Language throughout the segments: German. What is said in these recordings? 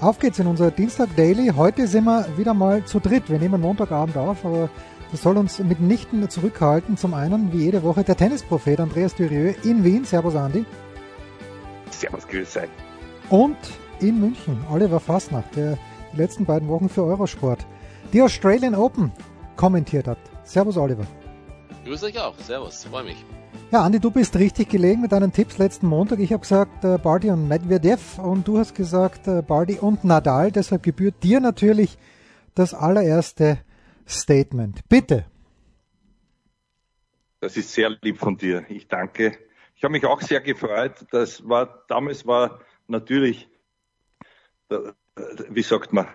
Auf geht's in unser Dienstag Daily. Heute sind wir wieder mal zu dritt. Wir nehmen Montagabend auf, aber das soll uns mitnichten zurückhalten. Zum einen, wie jede Woche, der Tennisprophet Andreas Dürieu in Wien. Servus, Andi. Servus, grüß euch. Und in München, Oliver Fasnacht, der die letzten beiden Wochen für Eurosport die Australian Open kommentiert hat. Servus, Oliver. Grüß euch auch. Servus, freue mich. Ja, Andi, du bist richtig gelegen mit deinen Tipps letzten Montag. Ich habe gesagt äh, Barty und Medvedev und du hast gesagt äh, Barty und Nadal. Deshalb gebührt dir natürlich das allererste Statement. Bitte. Das ist sehr lieb von dir. Ich danke. Ich habe mich auch sehr gefreut. Das war damals war natürlich, wie sagt man,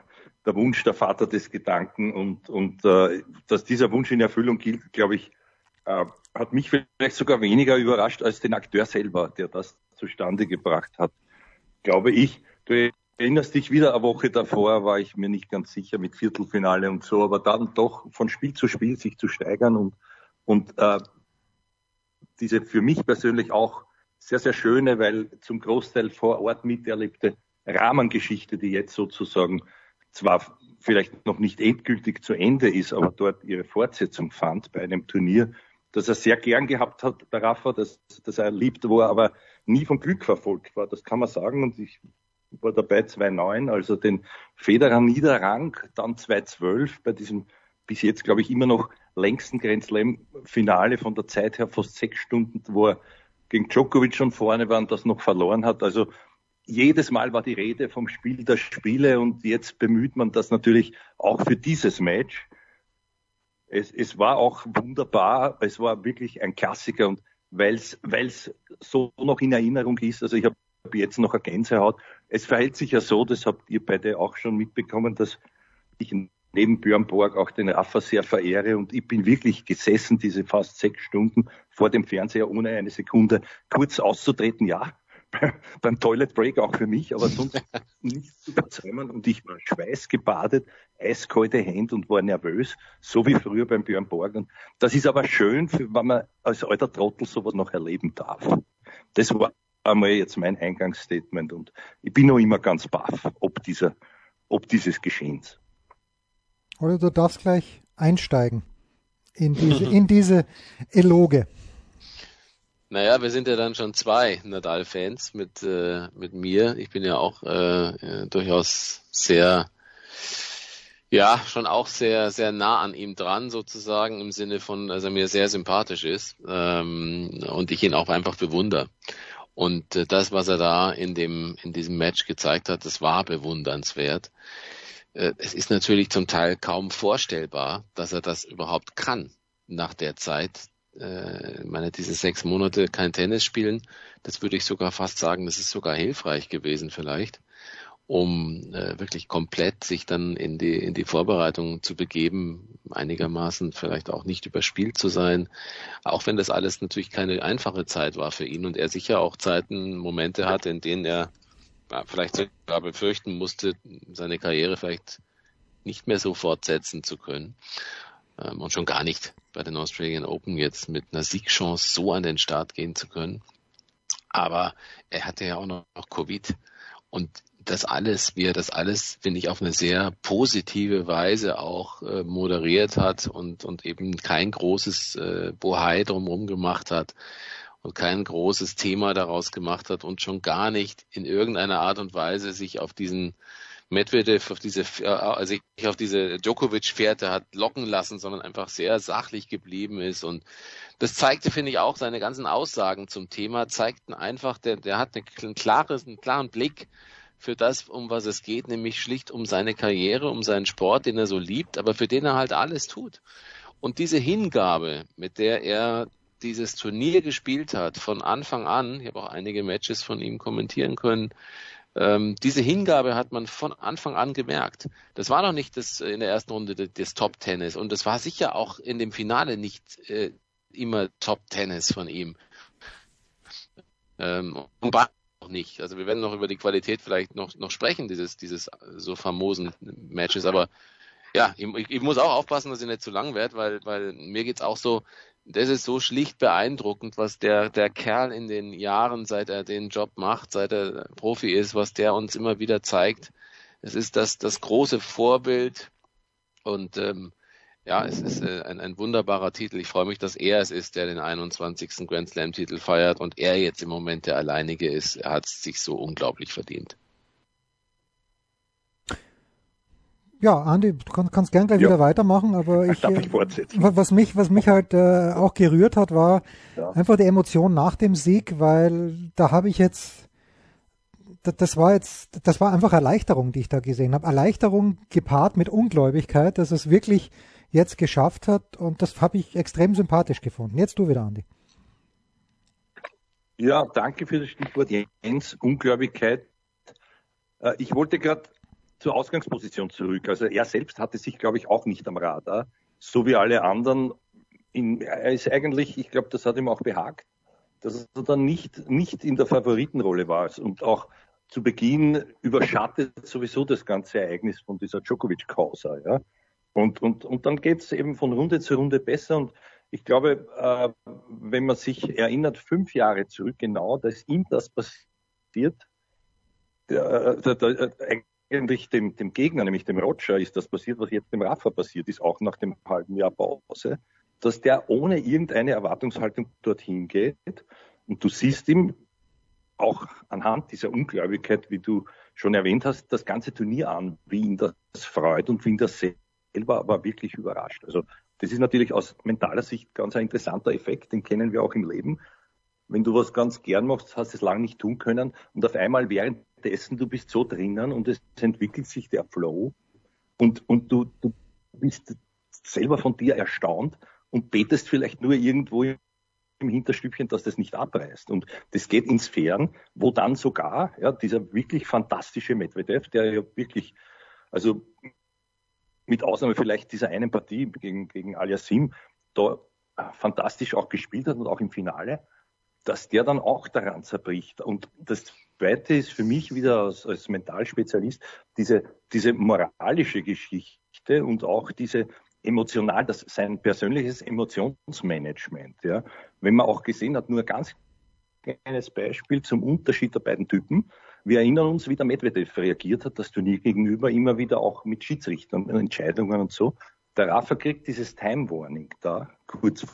der Wunsch der Vater des Gedanken und und äh, dass dieser Wunsch in Erfüllung gilt, glaube ich, äh, hat mich vielleicht sogar weniger überrascht als den Akteur selber, der das zustande gebracht hat, glaube ich. Du erinnerst dich wieder, eine Woche davor war ich mir nicht ganz sicher mit Viertelfinale und so, aber dann doch von Spiel zu Spiel sich zu steigern und, und äh, diese für mich persönlich auch sehr, sehr schöne, weil zum Großteil vor Ort miterlebte Rahmengeschichte, die jetzt sozusagen zwar vielleicht noch nicht endgültig zu Ende ist, aber dort ihre Fortsetzung fand bei einem Turnier, dass er sehr gern gehabt hat, der Rafa, dass, dass er liebt, wo er aber nie vom Glück verfolgt war. Das kann man sagen. Und ich war dabei 2-9, also den Federer Niederrang, dann 2-12 bei diesem bis jetzt, glaube ich, immer noch längsten Grand Slam-Finale von der Zeit her, fast sechs Stunden, wo er gegen Djokovic schon vorne war und das noch verloren hat. Also jedes Mal war die Rede vom Spiel der Spiele und jetzt bemüht man das natürlich auch für dieses Match es, es war auch wunderbar, es war wirklich ein Klassiker und weil es so noch in Erinnerung ist, also ich habe jetzt noch eine Gänsehaut. Es verhält sich ja so, das habt ihr beide auch schon mitbekommen, dass ich neben Björn Borg auch den Rafa sehr verehre und ich bin wirklich gesessen, diese fast sechs Stunden vor dem Fernseher, ohne eine Sekunde kurz auszutreten. Ja, beim Toilet Break auch für mich, aber sonst nichts zu überzeugen. Und ich war schweißgebadet, eiskalte Hände und war nervös, so wie früher beim Björn Borg. Und das ist aber schön, wenn man als alter Trottel sowas noch erleben darf. Das war einmal jetzt mein Eingangsstatement und ich bin noch immer ganz baff, ob dieser, ob dieses Geschehens. Oder du darfst gleich einsteigen in diese, in diese Eloge. Naja, wir sind ja dann schon zwei Nadal-Fans mit, äh, mit mir. Ich bin ja auch äh, äh, durchaus sehr, ja, schon auch sehr, sehr nah an ihm dran sozusagen im Sinne von, dass er mir sehr sympathisch ist ähm, und ich ihn auch einfach bewundere. Und äh, das, was er da in dem, in diesem Match gezeigt hat, das war bewundernswert. Äh, es ist natürlich zum Teil kaum vorstellbar, dass er das überhaupt kann nach der Zeit, äh, meine, diese sechs Monate kein Tennis spielen, das würde ich sogar fast sagen, das ist sogar hilfreich gewesen vielleicht, um äh, wirklich komplett sich dann in die, in die Vorbereitung zu begeben, einigermaßen vielleicht auch nicht überspielt zu sein, auch wenn das alles natürlich keine einfache Zeit war für ihn und er sicher auch Zeiten, Momente hatte, in denen er ja, vielleicht sogar befürchten musste, seine Karriere vielleicht nicht mehr so fortsetzen zu können ähm, und schon gar nicht bei den Australian Open jetzt mit einer Siegchance so an den Start gehen zu können. Aber er hatte ja auch noch, Covid und das alles, wie er das alles, finde ich, auf eine sehr positive Weise auch äh, moderiert hat und, und eben kein großes äh, Bohai drumherum gemacht hat und kein großes Thema daraus gemacht hat und schon gar nicht in irgendeiner Art und Weise sich auf diesen Medvedev auf diese, äh, also sich auf diese Djokovic-Fährte hat locken lassen, sondern einfach sehr sachlich geblieben ist. Und das zeigte, finde ich, auch seine ganzen Aussagen zum Thema, zeigten einfach, der, der hat einen, klares, einen klaren Blick für das, um was es geht, nämlich schlicht um seine Karriere, um seinen Sport, den er so liebt, aber für den er halt alles tut. Und diese Hingabe, mit der er dieses Turnier gespielt hat, von Anfang an, ich habe auch einige Matches von ihm kommentieren können, ähm, diese Hingabe hat man von Anfang an gemerkt. Das war noch nicht das in der ersten Runde des Top Tennis und das war sicher auch in dem Finale nicht äh, immer Top Tennis von ihm. Ähm, und war auch nicht. Also wir werden noch über die Qualität vielleicht noch noch sprechen dieses dieses so famosen Matches, aber ja, ich, ich muss auch aufpassen, dass ich nicht zu lang werde, weil weil mir geht's auch so das ist so schlicht beeindruckend, was der, der Kerl in den Jahren, seit er den Job macht, seit er Profi ist, was der uns immer wieder zeigt. Es ist das, das große Vorbild und ähm, ja, es ist äh, ein, ein wunderbarer Titel. Ich freue mich, dass er es ist, der den 21. Grand Slam Titel feiert und er jetzt im Moment der alleinige ist. Er hat es sich so unglaublich verdient. Ja, Andi, du kannst, kannst gern gleich ja. wieder weitermachen, aber ich, Darf ich fortsetzen? was mich, was mich halt äh, auch gerührt hat, war ja. einfach die Emotion nach dem Sieg, weil da habe ich jetzt, das war jetzt, das war einfach Erleichterung, die ich da gesehen habe. Erleichterung gepaart mit Ungläubigkeit, dass es wirklich jetzt geschafft hat und das habe ich extrem sympathisch gefunden. Jetzt du wieder, Andi. Ja, danke für das Stichwort Jens, Ungläubigkeit. Äh, ich wollte gerade zur Ausgangsposition zurück. Also er selbst hatte sich, glaube ich, auch nicht am Radar, so wie alle anderen. In, er ist eigentlich, ich glaube, das hat ihm auch behagt, dass er dann nicht, nicht in der Favoritenrolle war und auch zu Beginn überschattet sowieso das ganze Ereignis von dieser Djokovic-Causa. Ja? Und, und, und dann geht es eben von Runde zu Runde besser. Und ich glaube, äh, wenn man sich erinnert, fünf Jahre zurück genau, dass ihm das passiert, der, der, der, eigentlich dem, dem Gegner, nämlich dem Roger, ist das passiert, was jetzt dem Rafa passiert ist, auch nach dem halben Jahr Pause, dass der ohne irgendeine Erwartungshaltung dorthin geht. Und du siehst ihm auch anhand dieser Ungläubigkeit, wie du schon erwähnt hast, das ganze Turnier an, wie ihn das freut und wie ihn das selber aber wirklich überrascht. Also das ist natürlich aus mentaler Sicht ganz ein interessanter Effekt, den kennen wir auch im Leben. Wenn du was ganz gern machst, hast du es lange nicht tun können und auf einmal während dessen, du bist so drinnen und es entwickelt sich der Flow und, und du, du bist selber von dir erstaunt und betest vielleicht nur irgendwo im Hinterstübchen, dass das nicht abreißt. Und das geht in Sphären, wo dann sogar ja, dieser wirklich fantastische Medvedev, der ja wirklich, also mit Ausnahme vielleicht dieser einen Partie gegen, gegen Aliasim, da fantastisch auch gespielt hat und auch im Finale, dass der dann auch daran zerbricht. Und das Zweite ist für mich wieder als, als Mentalspezialist diese, diese moralische Geschichte und auch diese emotional, das sein persönliches Emotionsmanagement. Ja. Wenn man auch gesehen hat, nur ein ganz kleines Beispiel zum Unterschied der beiden Typen. Wir erinnern uns, wie der Medvedev reagiert hat, das Turnier gegenüber, immer wieder auch mit Schiedsrichtern, Entscheidungen und so. Der Rafa kriegt dieses Time Warning da, kurz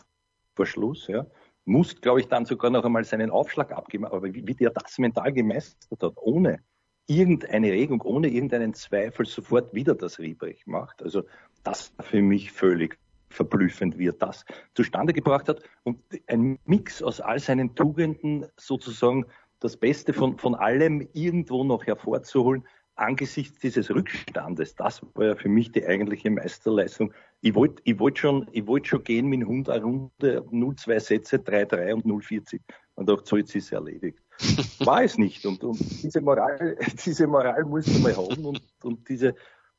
vor Schluss, ja muss, glaube ich, dann sogar noch einmal seinen Aufschlag abgeben. Aber wie, wie der das mental gemeistert hat, ohne irgendeine Regung, ohne irgendeinen Zweifel sofort wieder das Riebrech macht. Also das für mich völlig verblüffend, wie er das zustande gebracht hat. Und ein Mix aus all seinen Tugenden, sozusagen das Beste von, von allem irgendwo noch hervorzuholen, angesichts dieses Rückstandes, das war ja für mich die eigentliche Meisterleistung. Ich wollte ich wollt schon, ich wollt schon gehen mit dem Hund eine Runde, 0-2 Sätze, 3-3 und 0-40. Und dachte, so jetzt ist es erledigt. War es nicht. Und, und diese Moral, diese Moral muss man mal haben und, und diese,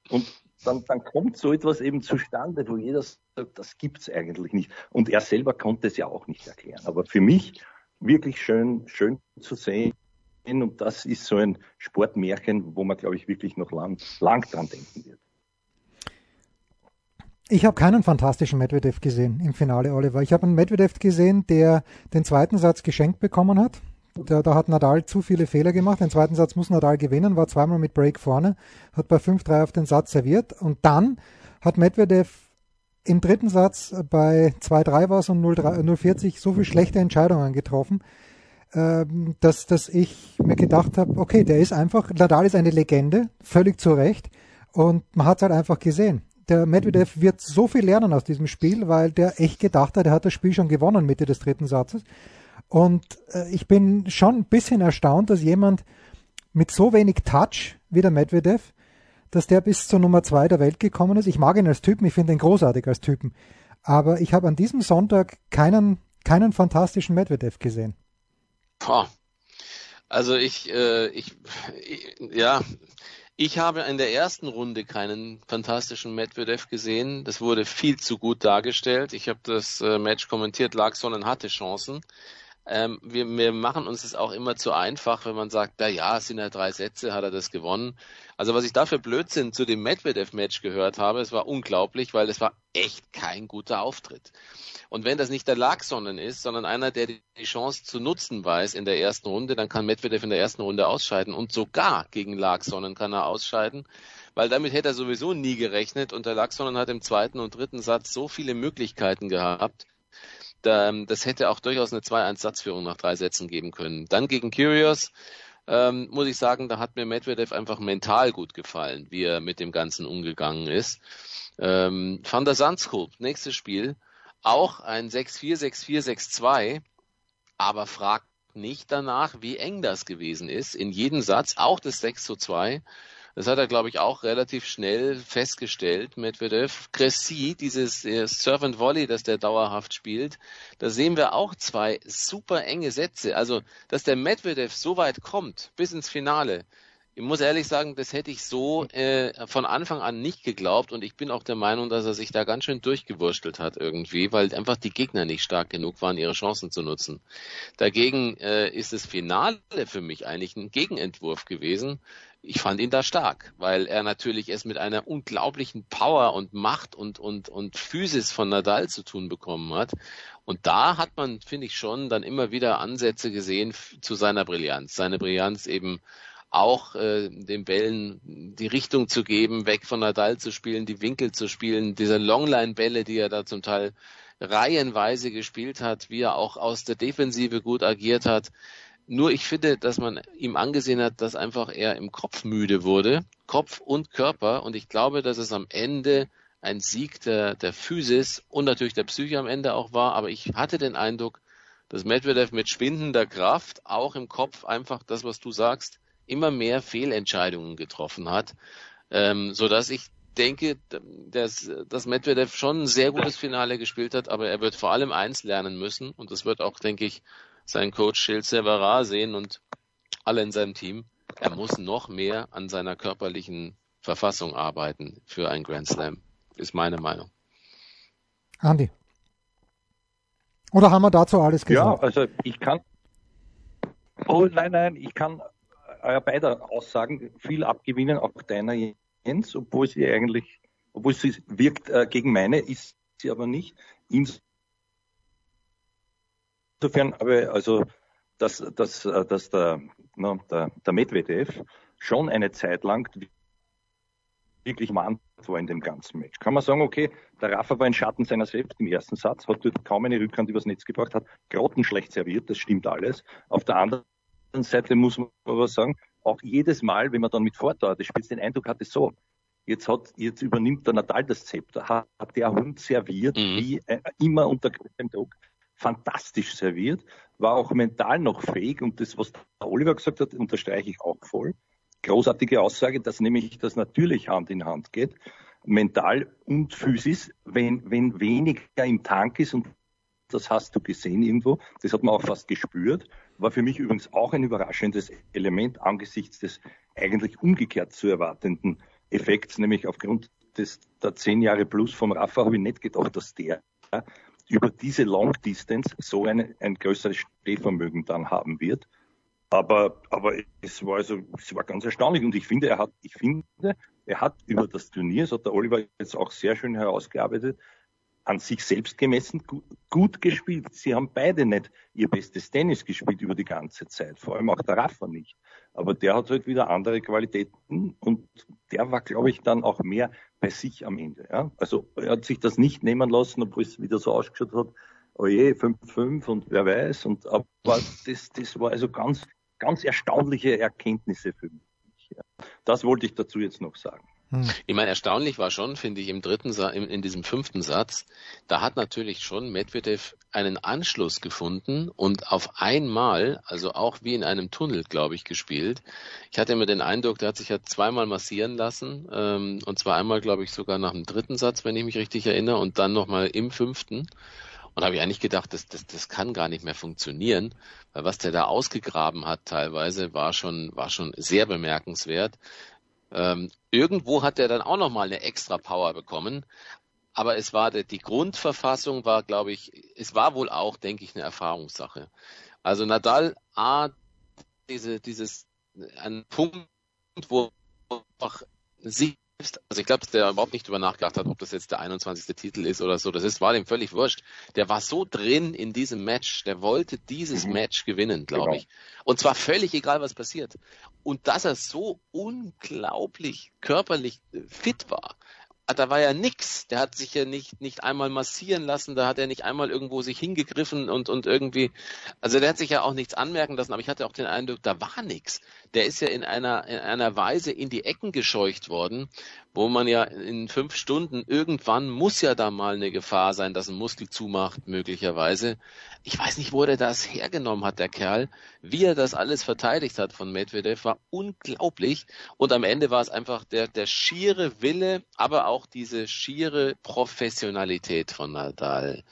und dann, dann kommt so etwas eben zustande, wo jeder sagt, das gibt's eigentlich nicht. Und er selber konnte es ja auch nicht erklären. Aber für mich wirklich schön, schön zu sehen, und das ist so ein Sportmärchen, wo man, glaube ich, wirklich noch lang, lang dran denken wird. Ich habe keinen fantastischen Medvedev gesehen im Finale, Oliver. Ich habe einen Medvedev gesehen, der den zweiten Satz geschenkt bekommen hat. Da, da, hat Nadal zu viele Fehler gemacht. Den zweiten Satz muss Nadal gewinnen, war zweimal mit Break vorne, hat bei 5-3 auf den Satz serviert und dann hat Medvedev im dritten Satz bei 2-3 war es und 0-40 so viele schlechte Entscheidungen getroffen, ähm, dass, dass ich mir gedacht habe, okay, der ist einfach, Nadal ist eine Legende, völlig zu Recht. Und man hat es halt einfach gesehen. Der Medvedev wird so viel lernen aus diesem Spiel, weil der echt gedacht hat, er hat das Spiel schon gewonnen Mitte des dritten Satzes. Und äh, ich bin schon ein bisschen erstaunt, dass jemand mit so wenig Touch wie der Medvedev, dass der bis zur Nummer zwei der Welt gekommen ist. Ich mag ihn als Typen, ich finde ihn großartig als Typen. Aber ich habe an diesem Sonntag keinen, keinen fantastischen Medvedev gesehen. Boah. Also ich, äh, ich, ich, ja, ich habe in der ersten Runde keinen fantastischen Medvedev gesehen. Das wurde viel zu gut dargestellt. Ich habe das äh, Match kommentiert. Larksonen hatte Chancen. Ähm, wir, wir machen uns das auch immer zu einfach, wenn man sagt, na ja, es sind ja drei Sätze, hat er das gewonnen. Also was ich da für Blödsinn zu dem Medvedev-Match gehört habe, es war unglaublich, weil es war echt kein guter Auftritt. Und wenn das nicht der Larksonnen ist, sondern einer, der die Chance zu nutzen weiß in der ersten Runde, dann kann Medvedev in der ersten Runde ausscheiden und sogar gegen Larksonnen kann er ausscheiden, weil damit hätte er sowieso nie gerechnet und der Larksonnen hat im zweiten und dritten Satz so viele Möglichkeiten gehabt, das hätte auch durchaus eine 2-1-Satzführung nach drei Sätzen geben können. Dann gegen Curious, ähm, muss ich sagen, da hat mir Medvedev einfach mental gut gefallen, wie er mit dem Ganzen umgegangen ist. Ähm, Van der Zandskulp, nächstes Spiel, auch ein 6-4, 6-4, 6-2, aber fragt nicht danach, wie eng das gewesen ist. In jedem Satz, auch das 6 zu 2. Das hat er, glaube ich, auch relativ schnell festgestellt, Medvedev. Cressy, dieses äh, Servant Volley, das der dauerhaft spielt, da sehen wir auch zwei super enge Sätze. Also, dass der Medvedev so weit kommt, bis ins Finale, ich muss ehrlich sagen, das hätte ich so äh, von Anfang an nicht geglaubt und ich bin auch der Meinung, dass er sich da ganz schön durchgewurstelt hat irgendwie, weil einfach die Gegner nicht stark genug waren, ihre Chancen zu nutzen. Dagegen äh, ist das Finale für mich eigentlich ein Gegenentwurf gewesen. Ich fand ihn da stark, weil er natürlich es mit einer unglaublichen Power und Macht und, und, und Physis von Nadal zu tun bekommen hat. Und da hat man, finde ich schon, dann immer wieder Ansätze gesehen zu seiner Brillanz. Seine Brillanz eben auch äh, den Bällen die Richtung zu geben, weg von Nadal zu spielen, die Winkel zu spielen, diese Longline-Bälle, die er da zum Teil reihenweise gespielt hat, wie er auch aus der Defensive gut agiert hat. Nur ich finde, dass man ihm angesehen hat, dass einfach er im Kopf müde wurde, Kopf und Körper. Und ich glaube, dass es am Ende ein Sieg der, der Physis und natürlich der Psyche am Ende auch war. Aber ich hatte den Eindruck, dass Medvedev mit schwindender Kraft auch im Kopf einfach das, was du sagst, immer mehr Fehlentscheidungen getroffen hat, ähm, so ich denke, dass, dass Medvedev schon ein sehr gutes Finale gespielt hat, aber er wird vor allem eins lernen müssen und das wird auch, denke ich, sein Coach Gilles Servera sehen und alle in seinem Team. Er muss noch mehr an seiner körperlichen Verfassung arbeiten für ein Grand Slam, ist meine Meinung. Andi. Oder haben wir dazu alles gesagt? Ja, also ich kann. Oh nein, nein, ich kann euer beider Aussagen viel abgewinnen, auch deiner Jens, obwohl sie eigentlich, obwohl sie wirkt äh, gegen meine, ist sie aber nicht. Insofern aber also, dass, dass, äh, dass der, na, der, der Medvedev schon eine Zeit lang wirklich Mann war in dem ganzen Match. Kann man sagen, okay, der Rafa war ein Schatten seiner selbst im ersten Satz, hat dort kaum eine Rückhand übers Netz gebracht, hat grottenschlecht serviert, das stimmt alles. Auf der anderen Seite muss man aber sagen, auch jedes Mal, wenn man dann mit Vorteil des Spiels den Eindruck hatte, so, jetzt hat, jetzt übernimmt der Natal das Zepter, hat, hat der Hund serviert, mhm. wie äh, immer unter großem Druck, fantastisch serviert, war auch mental noch fähig und das, was Oliver gesagt hat, unterstreiche ich auch voll. Großartige Aussage, dass nämlich das natürlich Hand in Hand geht, mental und physisch, wenn, wenn weniger im Tank ist und das hast du gesehen irgendwo, das hat man auch fast gespürt war für mich übrigens auch ein überraschendes Element angesichts des eigentlich umgekehrt zu erwartenden Effekts, nämlich aufgrund des, der zehn Jahre plus vom Rafa habe ich nicht gedacht, dass der über diese Long Distance so eine, ein größeres Stehvermögen dann haben wird. Aber, aber es war also, es war ganz erstaunlich und ich finde, er hat, ich finde, er hat über das Turnier, das hat der Oliver jetzt auch sehr schön herausgearbeitet, an sich selbst gemessen gut gespielt. Sie haben beide nicht ihr bestes Tennis gespielt über die ganze Zeit, vor allem auch der Rafa nicht. Aber der hat halt wieder andere Qualitäten und der war, glaube ich, dann auch mehr bei sich am Ende. Ja? Also er hat sich das nicht nehmen lassen, obwohl es wieder so ausgeschaut hat, oh je, 5-5 und wer weiß. Und aber das, das war also ganz, ganz erstaunliche Erkenntnisse für mich. Ja. Das wollte ich dazu jetzt noch sagen. Hm. Ich meine, erstaunlich war schon, finde ich, im dritten Sa in, in, diesem fünften Satz, da hat natürlich schon Medvedev einen Anschluss gefunden und auf einmal, also auch wie in einem Tunnel, glaube ich, gespielt. Ich hatte immer den Eindruck, der hat sich ja zweimal massieren lassen, ähm, und zwar einmal, glaube ich, sogar nach dem dritten Satz, wenn ich mich richtig erinnere, und dann nochmal im fünften. Und habe ich eigentlich gedacht, das, das, das kann gar nicht mehr funktionieren, weil was der da ausgegraben hat teilweise war schon, war schon sehr bemerkenswert. Ähm, irgendwo hat er dann auch nochmal eine extra Power bekommen, aber es war die Grundverfassung war, glaube ich, es war wohl auch, denke ich, eine Erfahrungssache. Also Nadal, A, diese, dieses, ein Punkt, wo einfach sie also ich glaube, dass der überhaupt nicht drüber nachgedacht hat, ob das jetzt der 21. Titel ist oder so. Das ist, war dem völlig wurscht. Der war so drin in diesem Match. Der wollte dieses mhm. Match gewinnen, glaube genau. ich. Und zwar völlig egal, was passiert. Und dass er so unglaublich körperlich fit war, Ah, da war ja nix. Der hat sich ja nicht, nicht einmal massieren lassen, da hat er nicht einmal irgendwo sich hingegriffen und, und irgendwie, also der hat sich ja auch nichts anmerken lassen, aber ich hatte auch den Eindruck, da war nix. Der ist ja in einer, in einer Weise in die Ecken gescheucht worden, wo man ja in fünf Stunden irgendwann muss ja da mal eine Gefahr sein, dass ein Muskel zumacht, möglicherweise. Ich weiß nicht, wo er das hergenommen hat, der Kerl. Wie er das alles verteidigt hat von Medvedev, war unglaublich. Und am Ende war es einfach der, der schiere Wille, aber auch diese schiere Professionalität von Nadal.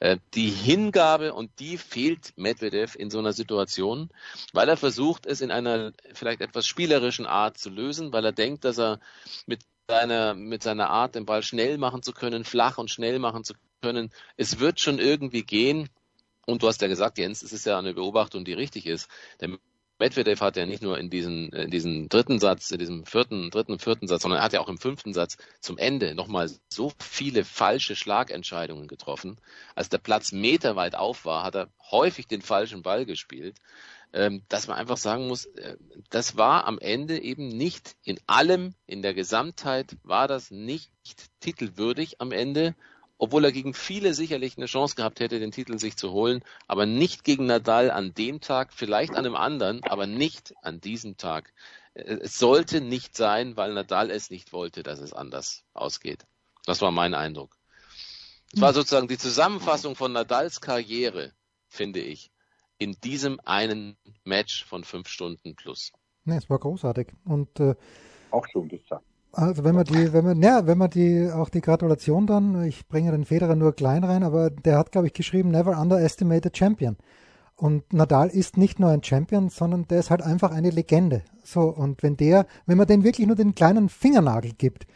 Äh, die Hingabe und die fehlt Medvedev in so einer Situation, weil er versucht, es in einer vielleicht etwas spielerischen Art zu lösen, weil er denkt, dass er mit seiner, mit seiner Art, den Ball schnell machen zu können, flach und schnell machen zu können, es wird schon irgendwie gehen. Und du hast ja gesagt, Jens, es ist ja eine Beobachtung, die richtig ist. Der Medvedev hat ja nicht nur in diesen, in diesen dritten Satz, in diesem vierten, dritten, vierten Satz, sondern er hat ja auch im fünften Satz zum Ende nochmal so viele falsche Schlagentscheidungen getroffen. Als der Platz meterweit auf war, hat er häufig den falschen Ball gespielt, dass man einfach sagen muss, äh, das war am Ende eben nicht in allem, in der Gesamtheit war das nicht titelwürdig am Ende obwohl er gegen viele sicherlich eine Chance gehabt hätte, den Titel sich zu holen, aber nicht gegen Nadal an dem Tag, vielleicht an einem anderen, aber nicht an diesem Tag. Äh, es sollte nicht sein, weil Nadal es nicht wollte, dass es anders ausgeht. Das war mein Eindruck. Es war sozusagen die Zusammenfassung von Nadals Karriere, finde ich, in diesem einen Match von fünf Stunden plus. Nee, es war großartig. Und äh, auch schon gesagt. Also wenn man die, wenn man, ja, wenn man die, auch die Gratulation dann, ich bringe den Federer nur klein rein, aber der hat, glaube ich, geschrieben, never underestimate a champion. Und Nadal ist nicht nur ein Champion, sondern der ist halt einfach eine Legende. So, und wenn der, wenn man den wirklich nur den kleinen Fingernagel gibt,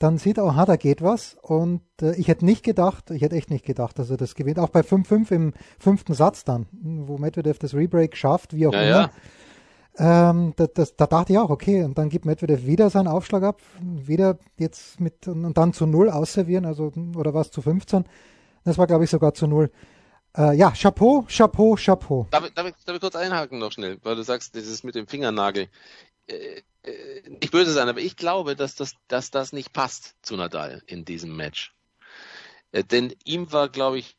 dann sieht er, aha, da geht was. Und äh, ich hätte nicht gedacht, ich hätte echt nicht gedacht, dass er das gewinnt. Auch bei 5-5 im fünften Satz dann, wo Medvedev das Rebreak schafft, wie auch ja, immer. Ja. Ähm, da, das, da dachte ich auch, okay, und dann gibt Medvedev wieder seinen Aufschlag ab, wieder jetzt mit und dann zu null ausservieren, also oder was zu 15. Das war, glaube ich, sogar zu null. Äh, ja, Chapeau, Chapeau, Chapeau. Darf darf, ich, darf ich kurz einhaken noch schnell, weil du sagst, das ist mit dem Fingernagel. Äh, äh, nicht böse sein, aber ich glaube, dass das, dass das nicht passt zu Nadal in diesem Match. Äh, denn ihm war, glaube ich,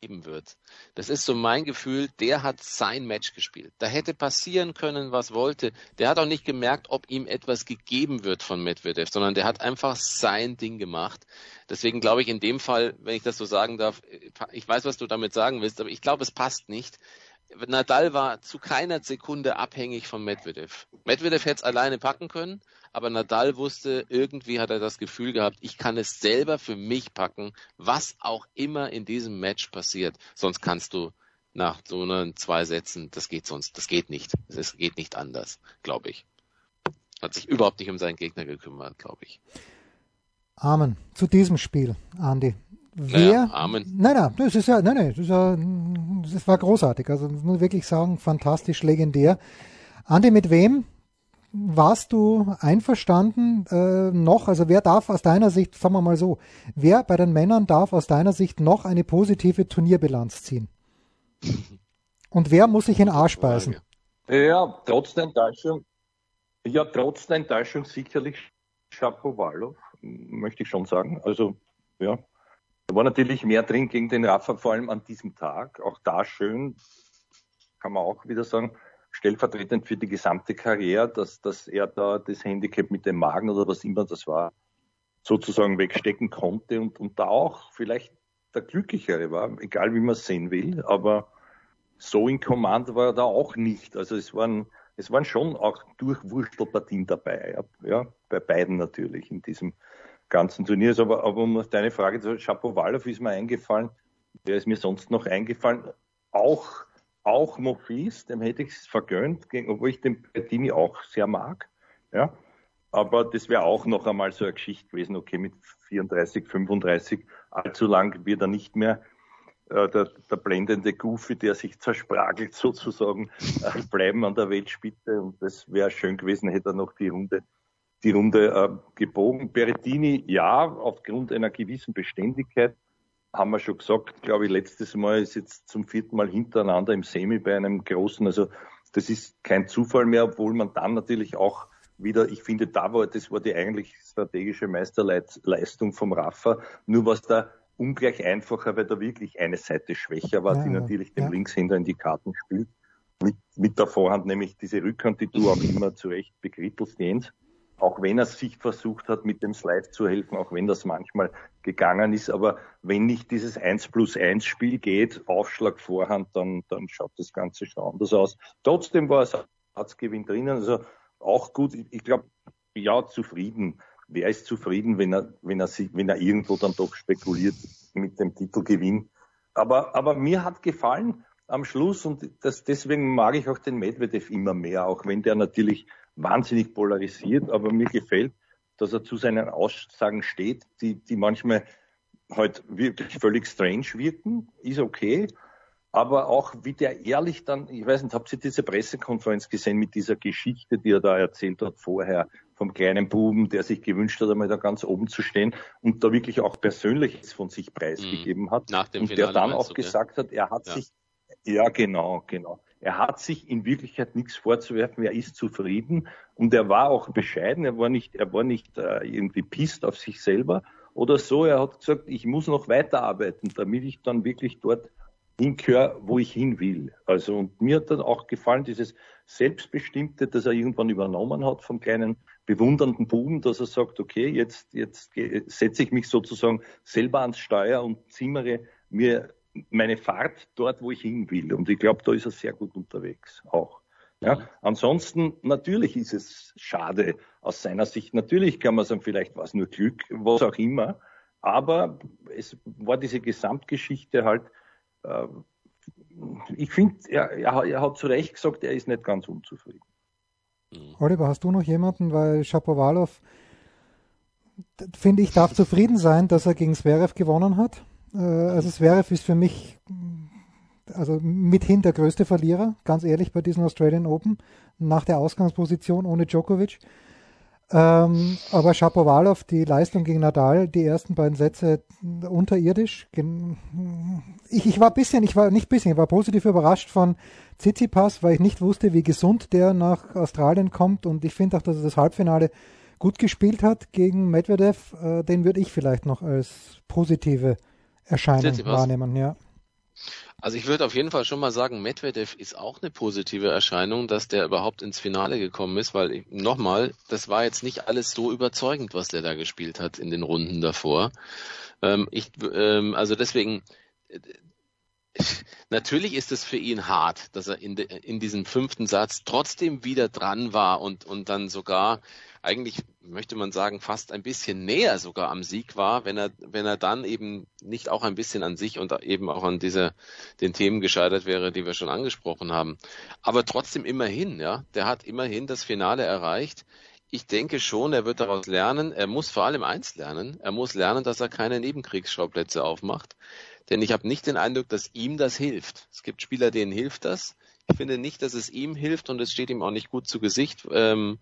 geben wird. Das ist so mein Gefühl, der hat sein Match gespielt. Da hätte passieren können, was wollte. Der hat auch nicht gemerkt, ob ihm etwas gegeben wird von Medvedev, sondern der hat einfach sein Ding gemacht. Deswegen glaube ich in dem Fall, wenn ich das so sagen darf, ich weiß, was du damit sagen willst, aber ich glaube, es passt nicht. Nadal war zu keiner Sekunde abhängig von Medvedev. Medvedev hätte es alleine packen können, aber Nadal wusste, irgendwie hat er das Gefühl gehabt, ich kann es selber für mich packen, was auch immer in diesem Match passiert. Sonst kannst du nach so einen zwei Sätzen, das geht sonst, das geht nicht. Es geht nicht anders, glaube ich. Hat sich überhaupt nicht um seinen Gegner gekümmert, glaube ich. Amen. Zu diesem Spiel, Andi. Wer? Naja, Amen. Nein, nein, das ist ja, nein, nein, das, ist ja, das war großartig. Also muss ich wirklich sagen, fantastisch, legendär. Andi, mit wem warst du einverstanden äh, noch? Also wer darf aus deiner Sicht, sagen wir mal so, wer bei den Männern darf aus deiner Sicht noch eine positive Turnierbilanz ziehen? Und wer muss sich in Arsch beißen? Ja, trotz der Enttäuschung, ja, trotz der Enttäuschung sicherlich Shapovalov, möchte ich schon sagen. Also, ja, da war natürlich mehr drin gegen den Rafa, vor allem an diesem Tag. Auch da schön, kann man auch wieder sagen, stellvertretend für die gesamte Karriere, dass, dass er da das Handicap mit dem Magen oder was immer das war, sozusagen wegstecken konnte und, und da auch vielleicht der Glücklichere war, egal wie man es sehen will, aber so in Command war er da auch nicht. Also es waren, es waren schon auch Durchwurstelpartien dabei, ja, bei beiden natürlich in diesem ganzen Turniers. Aber, aber um auf deine Frage zu Shapovalov ist mir eingefallen, wer ist mir sonst noch eingefallen? Auch, auch Mofis, dem hätte ich es vergönnt, obwohl ich den Bertini auch sehr mag. Ja. Aber das wäre auch noch einmal so eine Geschichte gewesen, okay, mit 34, 35, allzu lang wird er nicht mehr äh, der, der blendende Goofy, der sich zerspragelt sozusagen, äh, bleiben an der Weltspitze. Und das wäre schön gewesen, hätte er noch die Runde, die Runde äh, gebogen. Berettini, ja, aufgrund einer gewissen Beständigkeit, haben wir schon gesagt, glaube ich, letztes Mal ist jetzt zum vierten Mal hintereinander im Semi bei einem großen. Also das ist kein Zufall mehr, obwohl man dann natürlich auch wieder, ich finde, da war, das war die eigentlich strategische Meisterleistung vom Rafa. Nur was da ungleich einfacher, weil da wirklich eine Seite schwächer war, ja, die natürlich dem ja. Linkshänder in die Karten spielt. Mit, mit der Vorhand nämlich diese Rückhand, die du auch immer zu Recht bekrittelst, Jens. Auch wenn er sich versucht hat, mit dem Slide zu helfen, auch wenn das manchmal gegangen ist. Aber wenn nicht dieses 1 plus 1 Spiel geht, Aufschlag Vorhand, dann, dann schaut das Ganze schon anders aus. Trotzdem war es Satzgewinn drinnen, also auch gut. Ich, glaube, ja, zufrieden wer ist zufrieden, wenn er, wenn er, wenn er irgendwo dann doch spekuliert mit dem Titelgewinn. Aber, aber mir hat gefallen am Schluss und das, deswegen mag ich auch den Medvedev immer mehr, auch wenn der natürlich wahnsinnig polarisiert, aber mir gefällt, dass er zu seinen Aussagen steht, die, die manchmal halt wirklich völlig strange wirken, ist okay. Aber auch wie der ehrlich dann, ich weiß nicht, habt ihr diese Pressekonferenz gesehen mit dieser Geschichte, die er da erzählt hat vorher, vom kleinen Buben, der sich gewünscht hat, einmal da ganz oben zu stehen und da wirklich auch Persönliches von sich preisgegeben mhm. hat. Nach dem und Finale der dann auch gesagt hat, er hat ja. sich, ja genau, genau. Er hat sich in Wirklichkeit nichts vorzuwerfen, er ist zufrieden und er war auch bescheiden, er war nicht, er war nicht äh, irgendwie pisst auf sich selber oder so. Er hat gesagt, ich muss noch weiterarbeiten, damit ich dann wirklich dort hingehöre, wo ich hin will. Also und mir hat dann auch gefallen, dieses Selbstbestimmte, das er irgendwann übernommen hat vom kleinen bewundernden Buben, dass er sagt, okay, jetzt, jetzt setze ich mich sozusagen selber ans Steuer und zimmere mir meine Fahrt dort, wo ich hin will. Und ich glaube, da ist er sehr gut unterwegs auch. Ja, ansonsten, natürlich ist es schade aus seiner Sicht. Natürlich kann man sagen, vielleicht war es nur Glück, was auch immer. Aber es war diese Gesamtgeschichte halt, äh, ich finde, er, er, hat zu Recht gesagt, er ist nicht ganz unzufrieden. Mhm. Oliver, hast du noch jemanden? Weil Shapovalov, finde ich, darf zufrieden sein, dass er gegen Zverev gewonnen hat. Äh, also Zverev ist für mich also mithin der größte Verlierer, ganz ehrlich, bei diesen Australian Open, nach der Ausgangsposition ohne Djokovic. Ähm, aber Shapovalov, die Leistung gegen Nadal, die ersten beiden Sätze unterirdisch. Ich, ich war bisschen, ich war nicht bisschen, ich war positiv überrascht von Tsitsipas, weil ich nicht wusste, wie gesund der nach Australien kommt und ich finde auch, dass er das Halbfinale gut gespielt hat gegen Medvedev. Äh, den würde ich vielleicht noch als positive Erscheinung wahrnehmen, ja. Also ich würde auf jeden Fall schon mal sagen, Medvedev ist auch eine positive Erscheinung, dass der überhaupt ins Finale gekommen ist, weil nochmal, das war jetzt nicht alles so überzeugend, was der da gespielt hat in den Runden davor. Ähm, ich, ähm, also deswegen, äh, natürlich ist es für ihn hart, dass er in, de, in diesem fünften Satz trotzdem wieder dran war und, und dann sogar eigentlich möchte man sagen, fast ein bisschen näher sogar am Sieg war, wenn er, wenn er dann eben nicht auch ein bisschen an sich und eben auch an diese, den Themen gescheitert wäre, die wir schon angesprochen haben. Aber trotzdem immerhin, ja, der hat immerhin das Finale erreicht. Ich denke schon, er wird daraus lernen. Er muss vor allem eins lernen. Er muss lernen, dass er keine Nebenkriegsschauplätze aufmacht. Denn ich habe nicht den Eindruck, dass ihm das hilft. Es gibt Spieler, denen hilft das. Ich finde nicht, dass es ihm hilft und es steht ihm auch nicht gut zu Gesicht. Ähm,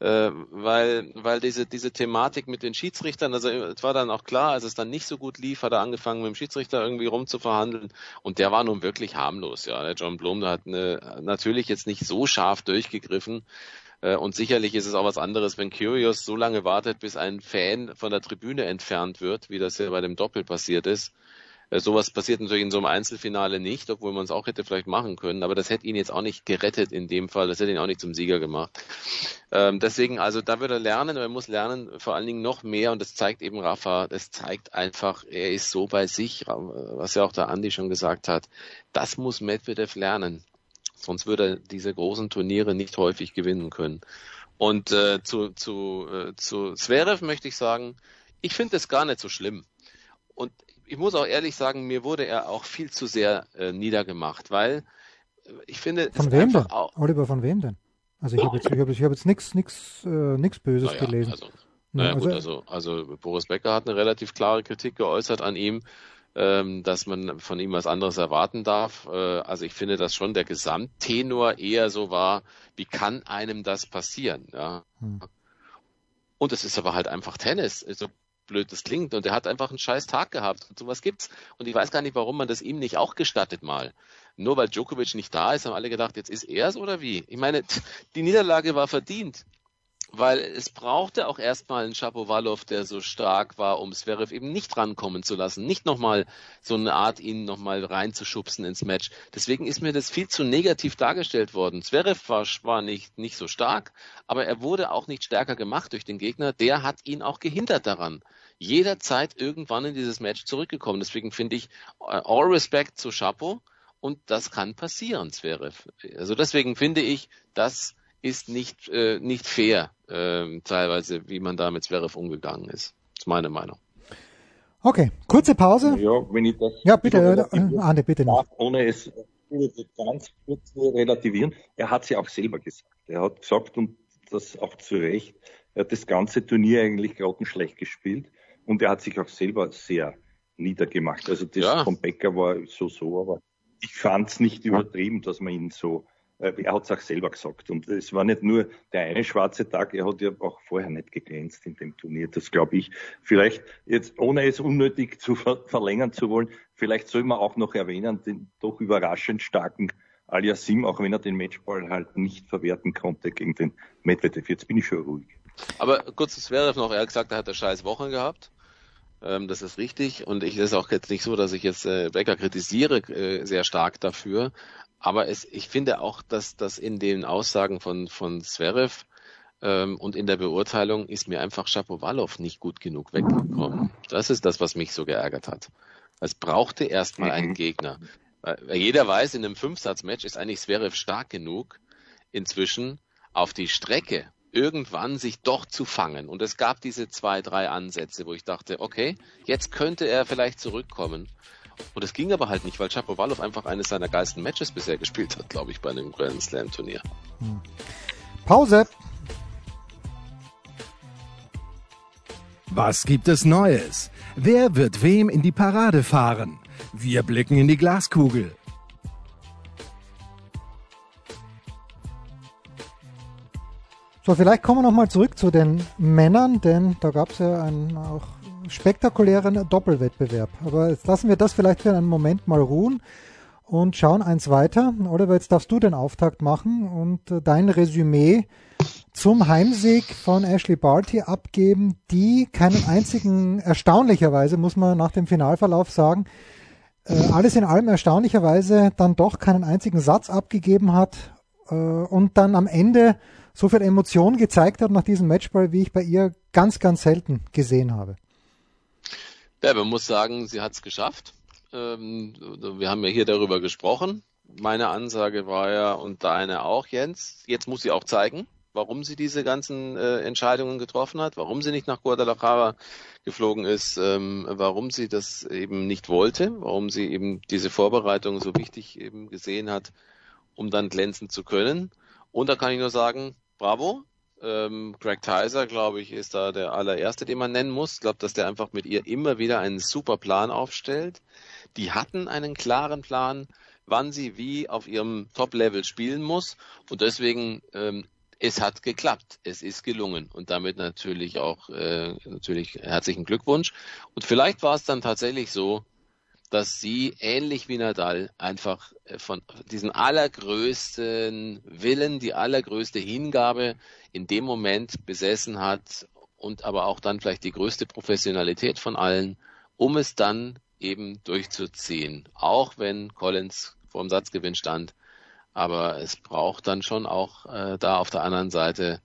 äh, weil, weil diese, diese Thematik mit den Schiedsrichtern, also es war dann auch klar, als es dann nicht so gut lief, hat er angefangen mit dem Schiedsrichter irgendwie rumzuverhandeln und der war nun wirklich harmlos, ja. Der John Blum, der hat eine, natürlich jetzt nicht so scharf durchgegriffen, äh, und sicherlich ist es auch was anderes, wenn Curious so lange wartet, bis ein Fan von der Tribüne entfernt wird, wie das ja bei dem Doppel passiert ist. Äh, sowas passiert natürlich in so einem Einzelfinale nicht, obwohl man es auch hätte vielleicht machen können, aber das hätte ihn jetzt auch nicht gerettet in dem Fall, das hätte ihn auch nicht zum Sieger gemacht. Ähm, deswegen, also da wird er lernen, er muss lernen, vor allen Dingen noch mehr und das zeigt eben Rafa, das zeigt einfach, er ist so bei sich, was ja auch der Andi schon gesagt hat, das muss Medvedev lernen. Sonst würde er diese großen Turniere nicht häufig gewinnen können. Und äh, zu, zu, äh, zu Zverev möchte ich sagen, ich finde es gar nicht so schlimm. Und ich muss auch ehrlich sagen, mir wurde er auch viel zu sehr äh, niedergemacht, weil äh, ich finde. Von wem denn? Auch, Oliver, von wem denn? Also ich habe jetzt, ich hab, ich hab jetzt nichts nix, äh, nix Böses naja, gelesen. Also, naja, also, gut, also, also Boris Becker hat eine relativ klare Kritik geäußert an ihm, ähm, dass man von ihm was anderes erwarten darf. Äh, also ich finde, dass schon der Gesamttenor eher so war, wie kann einem das passieren? Ja? Hm. Und es ist aber halt einfach Tennis. So blöd das klingt. Und er hat einfach einen scheiß Tag gehabt. Und sowas gibt's. Und ich weiß gar nicht, warum man das ihm nicht auch gestattet mal. Nur weil Djokovic nicht da ist, haben alle gedacht, jetzt ist er's oder wie? Ich meine, die Niederlage war verdient weil es brauchte auch erstmal einen Shapovalov, der so stark war, um Zverev eben nicht rankommen zu lassen, nicht nochmal so eine Art, ihn nochmal reinzuschubsen ins Match. Deswegen ist mir das viel zu negativ dargestellt worden. Zverev war, war nicht, nicht so stark, aber er wurde auch nicht stärker gemacht durch den Gegner. Der hat ihn auch gehindert daran, jederzeit irgendwann in dieses Match zurückgekommen. Deswegen finde ich äh, all respect zu Chapo und das kann passieren, Zverev. Also deswegen finde ich, dass ist nicht, äh, nicht fair, äh, teilweise, wie man da mit Zverev umgegangen ist. Das ist meine Meinung. Okay, kurze Pause. Ja, wenn ich das. Ja, bitte, äh, Ande, bitte nicht. Ohne es ganz kurz zu relativieren. Er hat es ja auch selber gesagt. Er hat gesagt, und das auch zu Recht, er hat das ganze Turnier eigentlich grottenschlecht gespielt und er hat sich auch selber sehr niedergemacht. Also das ja. vom Becker war so so, aber ich fand es nicht übertrieben, dass man ihn so äh, er hat es auch selber gesagt. Und es war nicht nur der eine schwarze Tag, er hat ja auch vorher nicht geglänzt in dem Turnier. Das glaube ich. Vielleicht jetzt, ohne es unnötig zu ver verlängern zu wollen, vielleicht soll man auch noch erwähnen, den doch überraschend starken Aliasim, auch wenn er den Matchball halt nicht verwerten konnte gegen den Medvedev. Jetzt bin ich schon ruhig. Aber kurz zu Zverev noch, er hat gesagt, er hat eine scheiß Woche gehabt. Ähm, das ist richtig. Und ich, das ist auch jetzt nicht so, dass ich jetzt äh, Becker kritisiere äh, sehr stark dafür. Aber es, ich finde auch, dass das in den Aussagen von, von Zverev ähm, und in der Beurteilung ist mir einfach Shapovalov nicht gut genug weggekommen. Das ist das, was mich so geärgert hat. Es brauchte erstmal einen mhm. Gegner. Weil jeder weiß, in einem Fünfsatz-Match ist eigentlich Zverev stark genug, inzwischen auf die Strecke irgendwann sich doch zu fangen. Und es gab diese zwei, drei Ansätze, wo ich dachte, okay, jetzt könnte er vielleicht zurückkommen. Und es ging aber halt nicht, weil Shapovalov einfach eines seiner geilsten Matches bisher gespielt hat, glaube ich, bei einem Grand Slam Turnier. Hm. Pause. Was gibt es Neues? Wer wird wem in die Parade fahren? Wir blicken in die Glaskugel. So, vielleicht kommen wir nochmal zurück zu den Männern, denn da gab es ja einen auch spektakulären Doppelwettbewerb. Aber jetzt lassen wir das vielleicht für einen Moment mal ruhen und schauen eins weiter. Oliver, jetzt darfst du den Auftakt machen und äh, dein Resümee zum Heimsieg von Ashley Barty abgeben, die keinen einzigen, erstaunlicherweise muss man nach dem Finalverlauf sagen, äh, alles in allem erstaunlicherweise dann doch keinen einzigen Satz abgegeben hat äh, und dann am Ende so viel Emotion gezeigt hat nach diesem Matchball, wie ich bei ihr ganz, ganz selten gesehen habe. Ja, man muss sagen, sie hat es geschafft. Ähm, wir haben ja hier darüber gesprochen. Meine Ansage war ja und deine auch, Jens. Jetzt muss sie auch zeigen, warum sie diese ganzen äh, Entscheidungen getroffen hat, warum sie nicht nach Guadalajara geflogen ist, ähm, warum sie das eben nicht wollte, warum sie eben diese Vorbereitung so wichtig eben gesehen hat, um dann glänzen zu können. Und da kann ich nur sagen, bravo, ähm, Greg Tyser, glaube ich, ist da der allererste, den man nennen muss. Ich glaube, dass der einfach mit ihr immer wieder einen super Plan aufstellt. Die hatten einen klaren Plan, wann sie wie auf ihrem Top-Level spielen muss. Und deswegen, ähm, es hat geklappt. Es ist gelungen. Und damit natürlich auch, äh, natürlich herzlichen Glückwunsch. Und vielleicht war es dann tatsächlich so, dass sie ähnlich wie Nadal einfach äh, von diesen allergrößten Willen, die allergrößte Hingabe in dem Moment besessen hat und aber auch dann vielleicht die größte Professionalität von allen, um es dann eben durchzuziehen. Auch wenn Collins vor dem Satzgewinn stand. Aber es braucht dann schon auch äh, da auf der anderen Seite